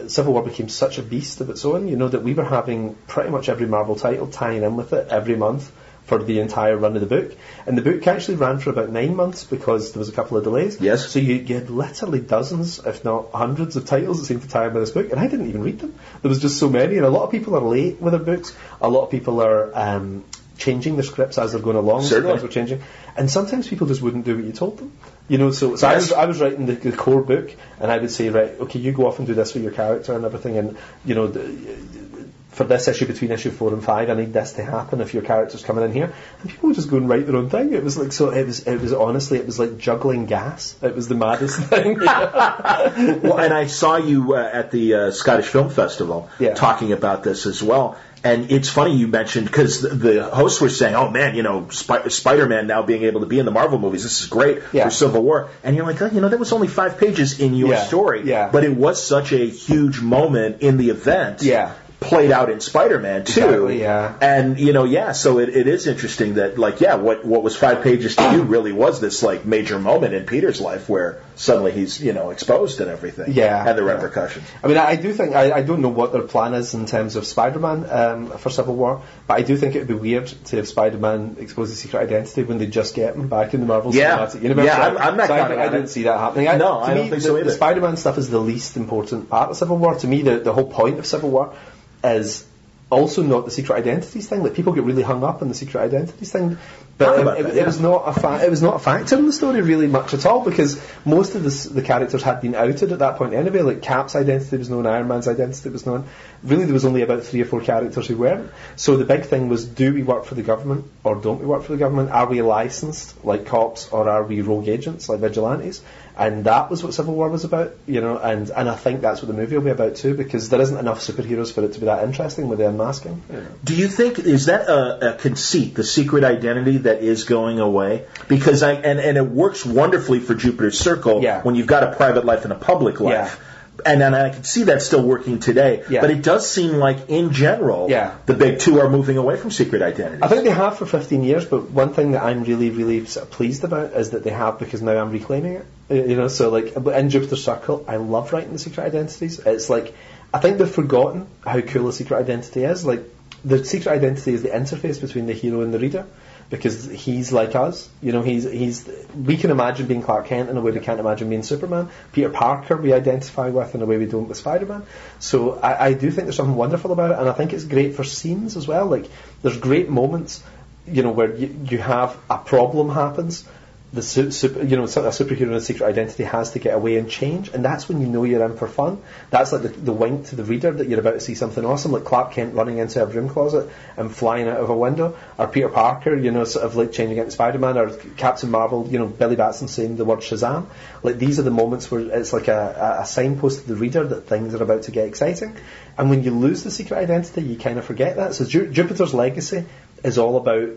Civil War became such a beast of its own, you know, that we were having pretty much every Marvel title tying in with it every month for the entire run of the book. And the book actually ran for about nine months because there was a couple of delays. Yes. So you, you had literally dozens, if not hundreds, of titles that seemed to tie in with this book, and I didn't even read them. There was just so many, and a lot of people are late with their books. A lot of people are um, changing their scripts as they're going along. Certainly. Things were changing. And sometimes people just wouldn't do what you told them. You know, so, so yes. I, was, I was writing the, the, core book, and I would say, right, okay, you go off and do this with your character and everything, and, you know, the, for this issue between issue four and five, I need this to happen if your character's coming in here. And people would just go and write their own thing. It was like so. It was. It was honestly. It was like juggling gas. It was the maddest thing. well, and I saw you uh, at the uh, Scottish Film Festival yeah. talking about this as well. And it's funny you mentioned because the, hosts were saying, "Oh man, you know, Sp- Spider-Man now being able to be in the Marvel movies, this is great yeah. for Civil War." And you're like, oh, "You know, that was only five pages in your yeah. story, yeah. but it was such a huge moment in the event, yeah played out in Spider-Man too. Exactly, yeah. And you know, yeah. So it, it is interesting that like, yeah, what what was five pages to you really was this like major moment in Peter's life where suddenly he's you know exposed and everything. Yeah. And the yeah. repercussions. I mean, I, do think I, I don't know what their plan is in terms of Spider-Man um, for Civil War, but I do think it would be weird to have Spider-Man expose his secret identity when they just get him back in the Marvel yeah. Cinematic Universe. Yeah, I'm, I'm not. So I, I didn't see that happening. I, no, I me, don't think the, so either. The Spider-Man stuff is the least important part of Civil War. To me, the the whole point of Civil War is also not the secret identities thing. Like people get really hung up on the secret identities thing, but um, it, that, yeah. it, was not a fa- it was not a factor in the story really much at all because most of the, the characters had been outed at that point anyway. Like Cap's identity was known, Iron Man's identity was known. Really, there was only about three or four characters who weren't. So the big thing was: do we work for the government or don't we work for the government? Are we licensed like cops or are we rogue agents like vigilantes? And that was what Civil War was about, you know, and, and I think that's what the movie will be about too, because there isn't enough superheroes for it to be that interesting with the unmasking. You know. Do you think is that a, a, conceit, the secret identity that is going away? Because I and, and it works wonderfully for Jupiter's Circle yeah. when you've got a private life and a public life. Yeah and, and I can see that still working today. Yeah. But it does seem like, in general, yeah. the big two are moving away from secret identity. I think they have for 15 years, but one thing that I'm really, really sort of pleased about is that they have because now I'm reclaiming it. Uh, you know, so like in Jupiter Circle, I love writing the secret identities. It's like I think they've forgotten how cool a secret identity is. Like the secret identity is the interface between the hero and the reader because he's like us. You know, he's he's we can imagine being Clark Kent in a way we can't imagine being Superman. Peter Parker we identify with in a way we don't with Spider-Man. So I, I do think there's something wonderful about it, and I think it's great for scenes as well. Like there's great moments, you know, where you, you have a problem happens the super, you know, a superhero in a secret identity has to get away and change, and that's when you know you're in for fun. That's like the, the wink to the reader that you're about to see something awesome, like Clark Kent running into a broom closet and flying out of a window, or Peter Parker, you know, sort of like changing into Spider-Man, or Captain Marvel, you know, Billy Batson saying the word Shazam. Like these are the moments where it's like a, a signpost to the reader that things are about to get exciting. And when you lose the secret identity, you kind of forget that. So Ju- Jupiter's Legacy is all about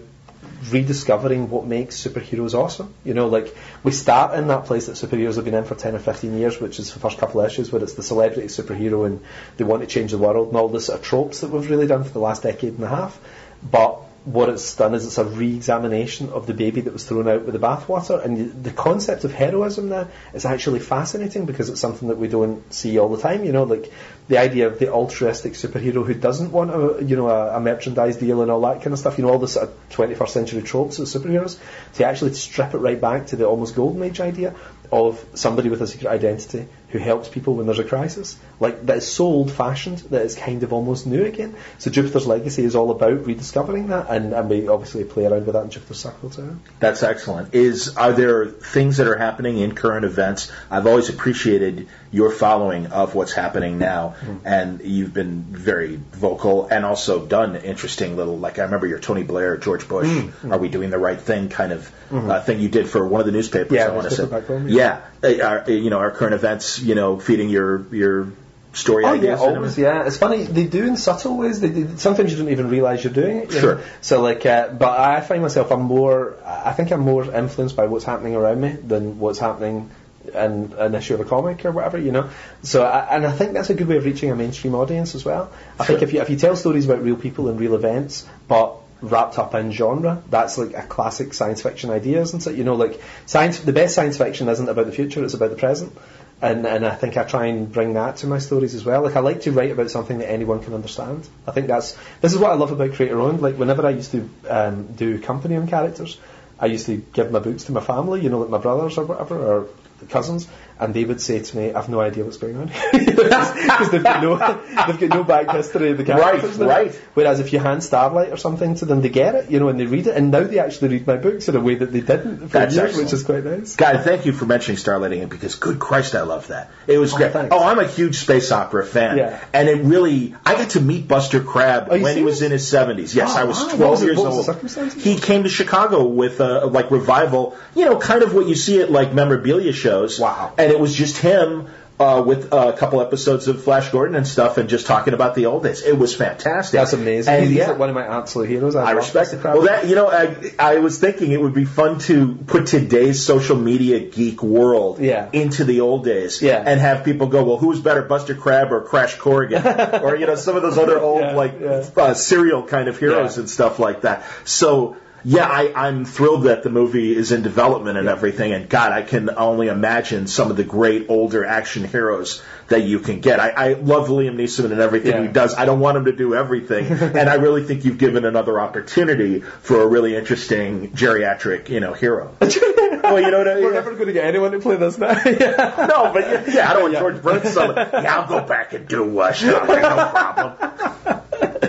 rediscovering what makes superheroes awesome. You know, like we start in that place that superheroes have been in for 10 or 15 years, which is the first couple of issues where it's the celebrity superhero and they want to change the world and all the sort of tropes that we've really done for the last decade and a half. But what it's done is it's a re-examination of the baby that was thrown out with the bathwater, and the concept of heroism now is actually fascinating because it's something that we don't see all the time. You know, like the idea of the altruistic superhero who doesn't want a you know a, a merchandise deal and all that kind of stuff. You know, all the sort of 21st century tropes of superheroes. To actually strip it right back to the almost golden age idea of somebody with a secret identity who helps people when there's a crisis. Like that is so old fashioned that it's kind of almost new again. So Jupiter's Legacy is all about rediscovering that, and, and we obviously play around with that in Jupiter's Circle too. That's excellent. Is are there things that are happening in current events? I've always appreciated your following of what's happening now, mm-hmm. and you've been very vocal and also done interesting little like I remember your Tony Blair, George Bush, mm-hmm. "Are we doing the right thing?" kind of mm-hmm. uh, thing you did for one of the newspapers. Yeah, I want to say, home, yeah, yeah. Our, you know our current events. You know, feeding your your story oh, ideas. Yeah, always, yeah. It's funny they do in subtle ways. They, they, sometimes you don't even realise you're doing it. You sure. Know? So like, uh, but I find myself I'm more. I think I'm more influenced by what's happening around me than what's happening in an issue of a comic or whatever, you know. So, I, and I think that's a good way of reaching a mainstream audience as well. I sure. think if you if you tell stories about real people and real events, but wrapped up in genre, that's like a classic science fiction idea, isn't it? You know, like science. The best science fiction isn't about the future; it's about the present. And, and I think I try and bring that to my stories as well. Like I like to write about something that anyone can understand. I think that's this is what I love about Creator Owned. Like whenever I used to um, do company owned characters, I used to give my books to my family, you know, like my brothers or whatever, or cousins, and they would say to me, "I've no idea what's going on," because they've got no they've got no back history of the characters. Right, right. Whereas if you hand Starlight or something to them, they get it, you know, and they read it, and now they actually read my books in a way that they didn't for That's years, excellent. which is quite nice. Guy, thank you for mentioning Starlighting because good Christ, I love that. It was Oh, great. thanks. Oh, I'm a huge space opera fan, Yeah. and it really. I got to meet Buster Crabbe Are you when he was in his 70s. Yes, Oh, I was wow. 12 What was years was old. the? He came to Chicago with a like revival, you know, kind of what you see at like memorabilia shows. Wow. And it was just him. Uh, with uh, a couple episodes of Flash Gordon and stuff, and just talking about the old days, it was fantastic. That's amazing. And He's yeah, one of my absolute heroes. I, I respect it. Well, that you know, I, I was thinking it would be fun to put today's social media geek world Yeah. into the old days, Yeah. and have people go, well, who's better, Buster Crabbe or Crash Corrigan, or you know, some of those other old Yeah, like uh, serial kind of heroes and stuff like that. So. Yeah, I, I'm thrilled that the movie is in development and everything, and God, I can only imagine some of the great older action heroes that you can get. I, I love Liam Neeson and everything Yeah. he does. I don't want him to do everything, and I really think you've given another opportunity for a really interesting geriatric, you know, hero. well, you know what I mean? We're never going to get anyone to play this now. yeah. No, but yeah, yeah, I don't want Yeah. George Burns. So, yeah, I'll go back and do uh, Starlight, no problem.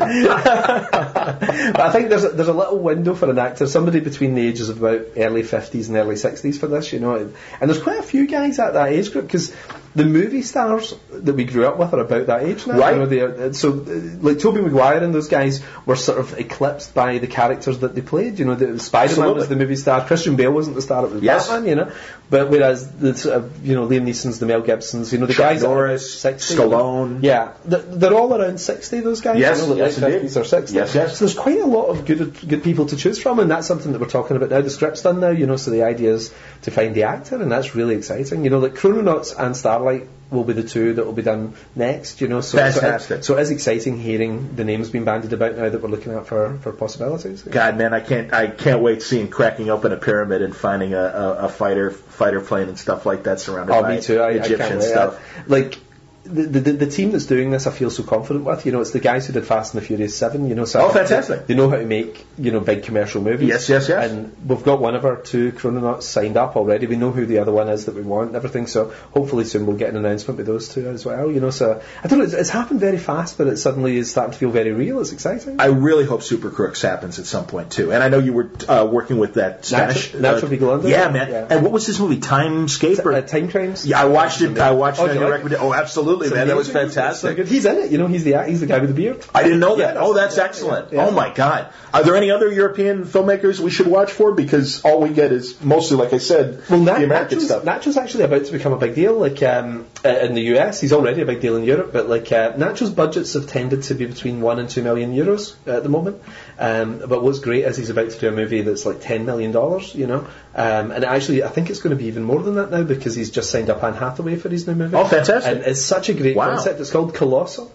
I think there's a, there's a little window for an actor, somebody between the ages of about early 50s and early 60s for this, you know. And there's quite a few guys at that age group because the movie stars that we grew up with are about that age now. Right. You know, they are, so, uh, like Tobey Maguire and those guys were sort of eclipsed by the characters that they played. You know, the, Spider-Man was the movie star. Christian Bale wasn't the star, it was Yes. Batman, you know. But whereas the sort of, you know, Liam Neeson's, the Mel Gibsons, you know, the Chuck guys Norris, 60, Stallone. Yeah, they're, they're all around 60, those guys. Yes, you know, yes, late indeed. 50s or 60s. Yes, yes. So there's quite a lot of good good people to choose from, and that's something that we're talking about now. The script's done now, you know, so the idea is to find the actor, and that's really exciting. You know, like Chrononauts and Starlight will be the two that will be done next, you know. So, So, it, so it is exciting hearing the names being bandied about now that we're looking at for, for possibilities. God, man, I can't, I can't wait seeing cracking open a pyramid and finding a, a, a fighter, fighter plane and stuff like that surrounded Oh, by me too. I, I Egyptian wait. stuff. I- like, the, the, the team that's doing this, I feel so confident with. You know, it's the guys who did Fast and the Furious Seven. You know, so Oh, fantastic. They know how to make you know big commercial movies. Yes, yes, yes. And we've got one of our two chrononauts signed up already. We know who the other one is that we want and everything. So hopefully soon we'll get an announcement with those two as well. You know, so I don't know. It's, it's happened very fast, but it suddenly is starting to feel very real. It's exciting. I really hope Super Crooks happens at some point too. And I know you were uh, working with that Spanish Nacho- Nacho Vigalondo? Yeah, man. Yeah. And what was this movie? Timescape? Or, uh, Timecrimes. yeah, I watched it. I watched Oh, it. do on you like it? Oh, absolutely, It's man. That was. It's so fantastic. He's in it. You know, he's the he's the guy with the beard. I didn't know that. Yeah, oh, that's yeah, excellent. yeah. Oh my God. Are there any other European filmmakers we should watch for? Because all we get is mostly, like I said, Well, Na- the American Nacho's, stuff. Nacho's actually about to become a big deal. Like um, uh, in the US, he's already a big deal in Europe. But like uh, Nacho's budgets have tended to be between one and two million euros at the moment. Um, but what's great is he's about to do a movie that's like ten million dollars. You know, um, and actually I think it's going to be even more than that now because he's just signed up Anne Hathaway for his new movie. Oh, fantastic. And it's such a great Wow. concept. It's called Colossal.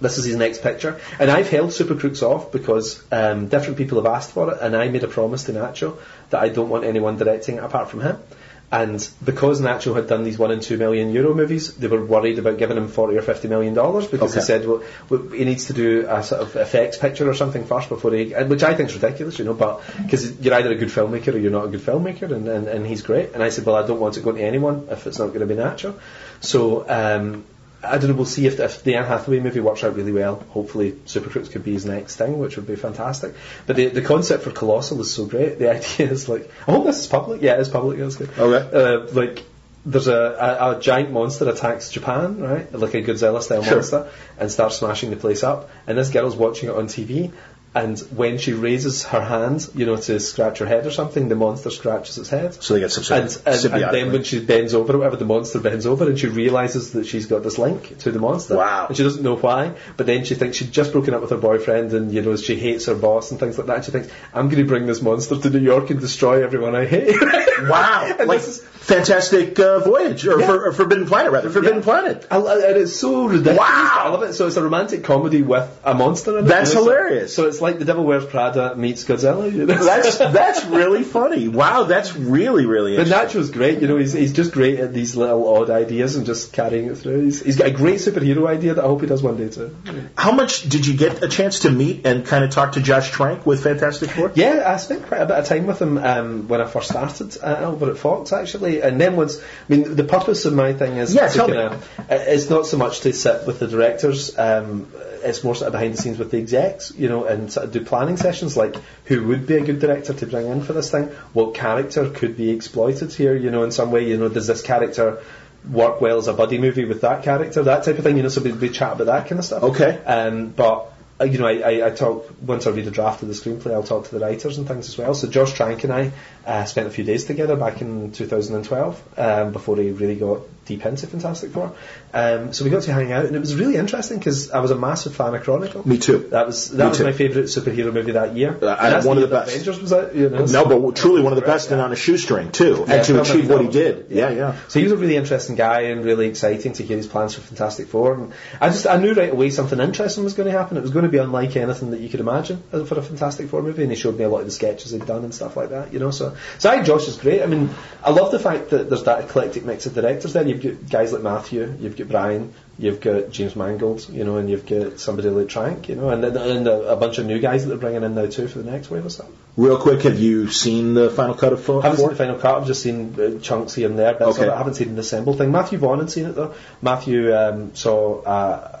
This is his next picture, and I've held Super Crooks off because um, different people have asked for it, and I made a promise to Nacho that I don't want anyone directing it apart from him. And because Nacho had done these one and two million euro movies, they were worried about giving him forty or fifty million dollars because Okay. they said, well, well, he needs to do a sort of effects picture or something first before he, which I think is ridiculous, you know. But because you're either a good filmmaker or you're not a good filmmaker, and, and, and he's great. And I said, well, I don't want it going to anyone if it's not going to be Nacho. So um, I don't know. We'll see if, if the Anne Hathaway movie works out really well. Hopefully, Super Crooks could be his next thing, which would be fantastic. But the the concept for Colossal is so great. The idea is like, I hope this is public. Yeah, it is public. That's good. Okay. Uh, like. There's a, a, a giant monster attacks Japan, right? Like a Godzilla style Sure. monster, and starts smashing the place up. And this girl's watching it on TV, and when she raises her hand, you know, to scratch her head or something, the monster scratches its head. So they get some sort And, of and, and then when she bends over, or whatever, the monster bends over, and she realizes that she's got this link to the monster. Wow. And she doesn't know why, but then she thinks she'd just broken up with her boyfriend, and you know she hates her boss and things like that. And she thinks, "I'm going to bring this monster to New York and destroy everyone I hate." Wow. And like this is- Fantastic uh, Voyage, or, Yeah. for, or Forbidden Planet, rather. Forbidden Yeah. Planet. I, I, and it's so ridiculous. Wow. I love it. So it's a romantic comedy with a monster in it. That's you know, so- hilarious. So it's like The Devil Wears Prada meets Godzilla. You know? That's that's really funny. Wow, that's really really But. Nacho's great, you know, he's, he's just great at these little odd ideas and just carrying it through. He's, he's got a great superhero idea that I hope he does one day too. How much did you get a chance to meet and kind of talk to Josh Trank with Fantastic Four? Yeah, I spent quite a bit of time with him um, when I first started uh, over at Fox, actually. And then once, I mean, the purpose of my thing is Yeah, tell me. uh, it's not so much to sit with the directors. Um, it's more sort of behind the scenes with the execs, you know, and sort of do planning sessions like who would be a good director to bring in for this thing, what character could be exploited here, you know, in some way, you know, does this character work well as a buddy movie with that character, that type of thing, you know, so we, we chat about that kind of stuff. Okay. Um, but uh, you know, I, I, I talk once I read a draft of the screenplay, I'll talk to the writers and things as well. So Josh Trank and I uh, spent a few days together back in 2012 um, before he really got deep into Fantastic Four. Um, so we got to hang out, and it was really interesting because I was a massive fan of Chronicle. Me too. That was that Me was too. my favourite superhero movie that year. Uh, one of the best. Avengers was out. You know, No, but truly one of the best Yeah. and on a shoestring too, Yeah, and to achieve what he did. Yeah, yeah. So he was a really interesting guy and really exciting to hear his plans for Fantastic Four. And I just I knew right away something interesting was going to happen. It was going to be unlike anything that you could imagine for a Fantastic Four movie. And he showed me a lot of the sketches he'd done and stuff like that. You know, so so I think Josh is great. I mean, I love the fact that there's that eclectic mix of directors. There, you've got guys like Matthew, you've got Bryan. You've got James Mangold, you know, and you've got somebody like Trank, you know, and, and, a, a bunch of new guys that they're bringing in now too for the next wave of stuff. Real quick, have you seen the final cut of Four? I haven't seen the final cut. I've just seen uh, chunks here and there. But Okay. I haven't seen the assembled thing. Matthew Vaughn had seen it though. Matthew um, saw uh,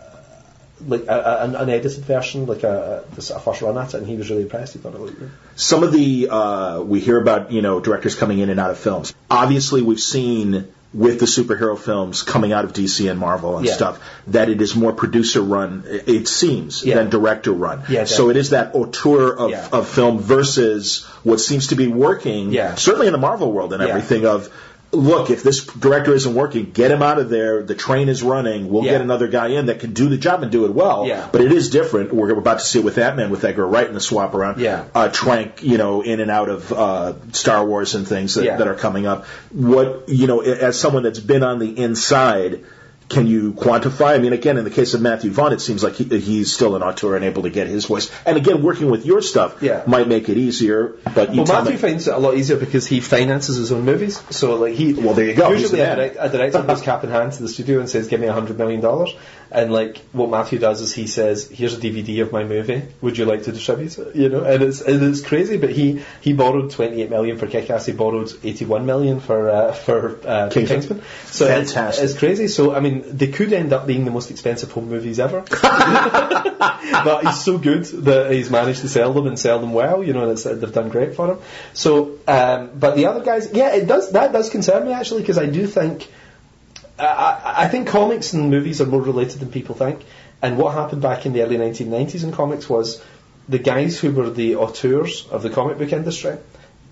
like a, a, an unedited version, like a, a, a first run at it, and he was really impressed. He thought it looked good. Some of the uh, we hear about, you know, directors coming in and out of films. Obviously, we've seen with the superhero films coming out of DC and Marvel and Yeah. stuff that it is more producer run. It seems Yeah. than director run. Yeah, so it is that auteur of, of film versus what seems to be working. Certainly in the Marvel world and everything of. Look, if this director isn't working, get him out of there. The train is running. We'll Yeah. get another guy in that can do the job and do it well. Yeah. But it is different. We're about to see it with that man with Edgar Wright in the swap around Yeah. uh, Trank, you know, in and out of uh, Star Wars and things that, Yeah. that are coming up. What you know, as someone that's been on the inside, can you quantify? I mean, again, in the case of Matthew Vaughn, it seems like he, he's still an auteur and able to get his voice. And again, working with your stuff Yeah. might make it easier. But you Well, Matthew me- finds it a lot easier because he finances his own movies. So, like he, Well, there you go. Usually, a, direct, a director goes cap in hand to the studio and says, "Give me a hundred million dollars." And like what Matthew does is he says, "Here's a DVD of my movie. Would you like to distribute it?" You know, and it's and it's crazy. But he he borrowed 28 million for Kick-Ass. He borrowed 81 million for uh, for uh, Kingsman. Kingsman. So it's, Fantastic. it's crazy. So I mean, they could end up being the most expensive home movies ever. but he's so good that he's managed to sell them and sell them well, you know, and they've done great for him. So, um, but the other guys, yeah, it does that does concern me actually because I do think I, I, I think comics and movies are more related than people think. And what happened back in the early 1990s in comics was the guys who were the auteurs of the comic book industry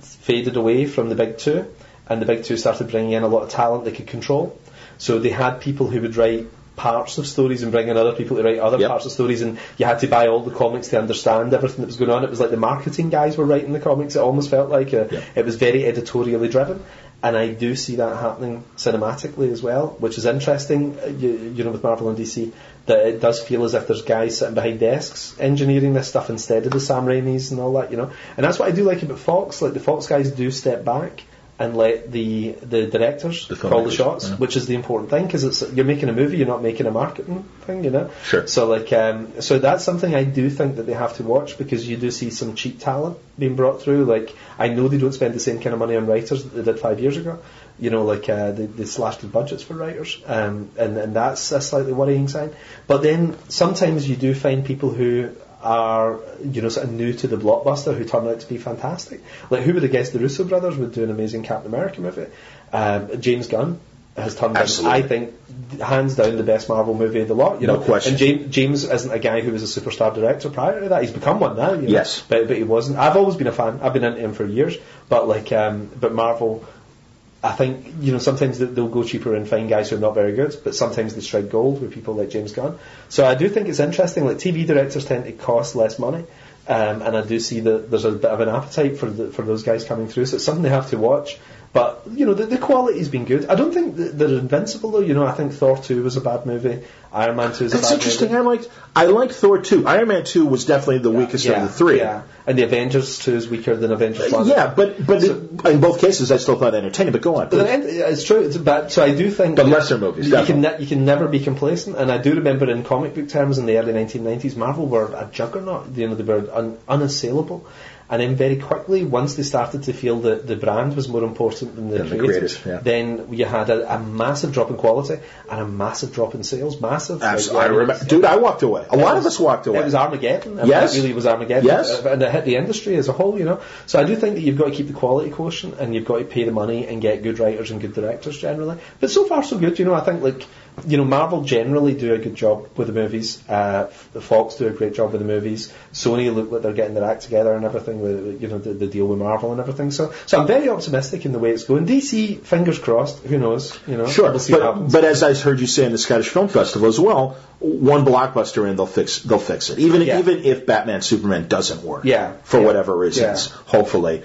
faded away from the big two, and the big two started bringing in a lot of talent they could control. So they had people who would write parts of stories and bring in other people to write other Yep. parts of stories, and you had to buy all the comics to understand everything that was going on. It was like the marketing guys were writing the comics. It almost felt like uh Yep. it was very editorially driven. And I do see that happening cinematically as well, which is interesting, uh, you, you know, with Marvel and DC, that it does feel as if there's guys sitting behind desks engineering this stuff instead of the Sam Raimis and all that, you know. And that's what I do like about Fox. Like the Fox guys do step back and let the the directors The call the shots, yeah. which is the important thing because it's you're making a movie, you're not making a marketing thing, you know. Sure. So like, um, so that's something I do think that they have to watch because you do see some cheap talent being brought through. Like I know they don't spend the same kind of money on writers that they did five years ago. You know, like uh, they, they slashed the budgets for writers, um, and and that's a slightly worrying sign. But then sometimes you do find people who are you know sort of new to the blockbuster who turn out to be fantastic. Like who would have guessed the Russo brothers would do an amazing Captain America movie? Um, James Gunn has turned out, I think, hands down the best Marvel movie of the lot. You No know, question. And James, James isn't a guy who was a superstar director prior to that. He's become one now. You know? Yes. but but he wasn't. I've always been a fan. I've been into him for years. But like, um, but Marvel. I think you know sometimes they- they'll go cheaper and find guys who are not very good, but sometimes they strike gold with people like James Gunn. So I do think it's interesting. Like TV directors tend to cost less money, um, and I do see that there's a bit of an appetite for the, for those guys coming through. So it's something they have to watch. But you know the, the quality's been good. I don't think that they're invincible though. You know I think Thor two was a bad movie. Iron Man two is a bad interesting. movie. I liked I liked Thor two. Iron Man two was definitely the weakest yeah, of the three. Yeah, and the Avengers two is weaker than Avengers uh, one. Yeah, but but it- in both cases, I still thought entertaining. But go on. But then, it's true. It's bad. So I do think. But lesser movies, You can ne- you can never be complacent. And I do remember in comic book terms in the early 1990s, Marvel were a juggernaut. You know, they were un- unassailable. And then very quickly, once they started to feel that the brand was more important than the Than the yeah. then you had a, a massive drop in quality and a massive drop in sales. Massive. Absolutely, Like, I remember, dude. I walked away. A it lot was- of us walked away. It was Armageddon. I mean, Yes. It really was Armageddon. Yes. Uh, And it hit the industry as a whole, you know. So I do think that you've got to keep the quality quotient and you've got to pay the money and get good writers and good directors generally. But so far so good, you know. I think like you know Marvel generally do a good job with the movies. Uh, the Fox do a great job with the movies. Sony look like they're getting their act together and everything with you know the, the deal with Marvel and everything. So so I'm very optimistic in the way it's going. DC, fingers crossed. Who knows? You know. Sure, We'll see what but, happens. but as I heard you say in the Scottish Film Festival as well, one blockbuster and they'll fix they'll fix it. Even Yeah. even if Batman Superman doesn't work, Yeah. for whatever reasons, Yeah. hopefully,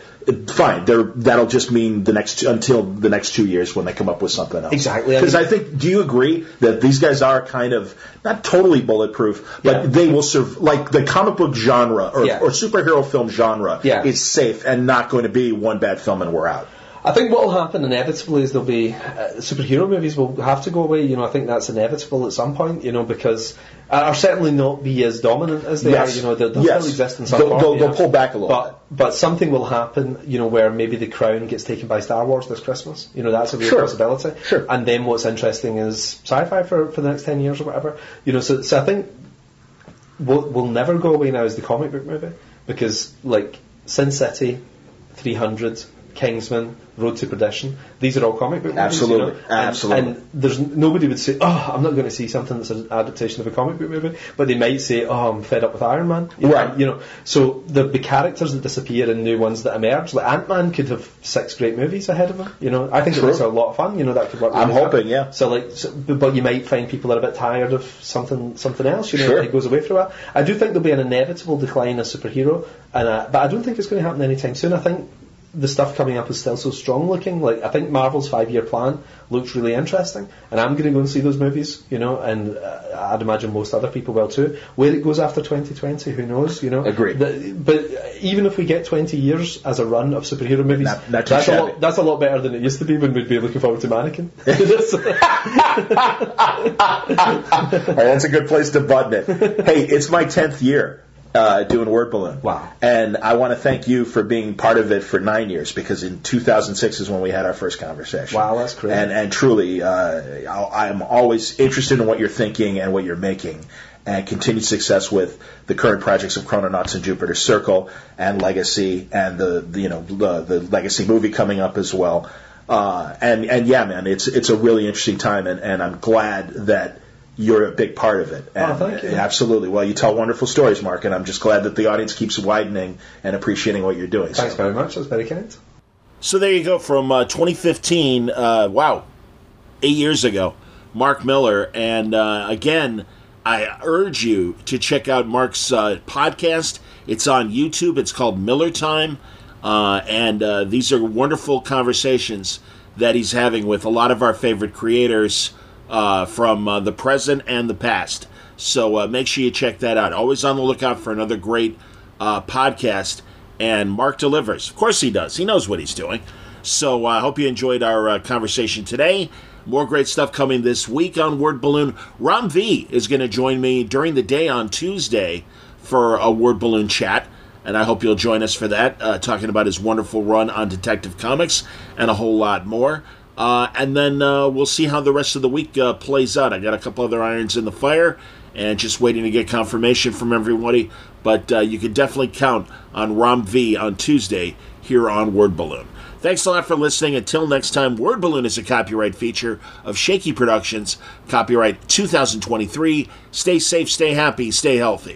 fine. They're, that'll just mean the next until the next two years when they come up with something else. Exactly. Because I, mean- think, do you agree that these guys are kind of not totally bulletproof, but Yeah. they will serve like the comic book genre or, or superhero film genre is safe and not going to be one bad film and we're out. I think what will happen inevitably is there'll be uh, superhero movies will have to go away. You know, I think that's inevitable at some point. You know, because uh, or certainly not be as dominant as they Yes. are. You know, they'll, they'll Yes. still exist in some They'll- form. they'll- they'll know. pull back a little but, But something will happen. You know, where maybe the crown gets taken by Star Wars this Christmas. You know, that's a real Sure. possibility. Sure. And then what's interesting is sci-fi for for the next ten years or whatever. You know, so so I think will will never go away now is the comic book movie because like Sin City, 300, Kingsman, Road to Perdition. These are all comic book movies. Absolutely. you know? And- Absolutely. And, there's nobody would say, "Oh, I'm not going to see something that's an adaptation of a comic book movie," but they might say, "Oh, I'm fed up with Iron Man." You know, Right. You know. So the the characters that disappear and new ones that emerge, like Ant Man, could have six great movies ahead of him. You know, I think True. it looks a lot of fun. You know, that could work. I'm hoping, yeah. So like, so, but you might find people that are a bit tired of something something else. You know, Sure. it goes away for a while. I do think there'll be an inevitable decline of superhero, and uh, but I don't think it's going to happen anytime soon. I think the stuff coming up is still so strong looking. Like I think Marvel's five year plan looks really interesting, and I'm going to go and see those movies. You know, and uh, I'd imagine most other people will too. Where it goes after 2020, who knows? You know, Agree. But even if we get 20 years as a run of superhero movies, Not- not that's a lot. That's a lot better than it used to be when we'd be looking forward to Mannequin. Right, that's a good place to button it. hey, it's my tenth year uh, doing Word Balloon. Wow. And I want to thank you for being part of it for nine years because in 2006 is when we had our first conversation. Wow, that's crazy. And and truly, uh, I am always interested in what you're thinking and what you're making. And continued success with the current projects of Chrononauts and Jupiter Circle and Legacy and the, the you know the, the Legacy movie coming up as well. Uh, and and yeah, man, it's it's a really interesting time, and, and I'm glad that you're a big part of it. And, Oh, thank you. Absolutely. Well, you tell wonderful stories, Mark, and I'm just glad that the audience keeps widening and appreciating what you're doing. Thanks So- very much. That's very kind. So there you go from uh, 2015. Uh, wow, eight years ago, Mark Millar. And uh, again, I urge you to check out Mark's uh, podcast. It's on YouTube. It's called Millar Time, uh, and uh, these are wonderful conversations that he's having with a lot of our favorite creators uh, from uh, the present and the past. So uh, make sure you check that out. Always on the lookout for another great uh, podcast. And Mark delivers. Of course he does. He knows what he's doing. So I hope you enjoyed our uh, conversation today. More great stuff coming this week on Word Balloon. Ram V is going to join me during the day on Tuesday for a Word Balloon chat. And I hope you'll join us for that, uh, talking about his wonderful run on Detective Comics and a whole lot more. Uh, and then uh, we'll see how the rest of the week uh, plays out. I got a couple other irons in the fire and just waiting to get confirmation from everybody. But uh, you can definitely count on Ram V on Tuesday here on Word Balloon. Thanks a lot for listening. Until next time, Word Balloon is a copyright feature of Shaky Productions, copyright 2023. Stay safe, stay happy, stay healthy.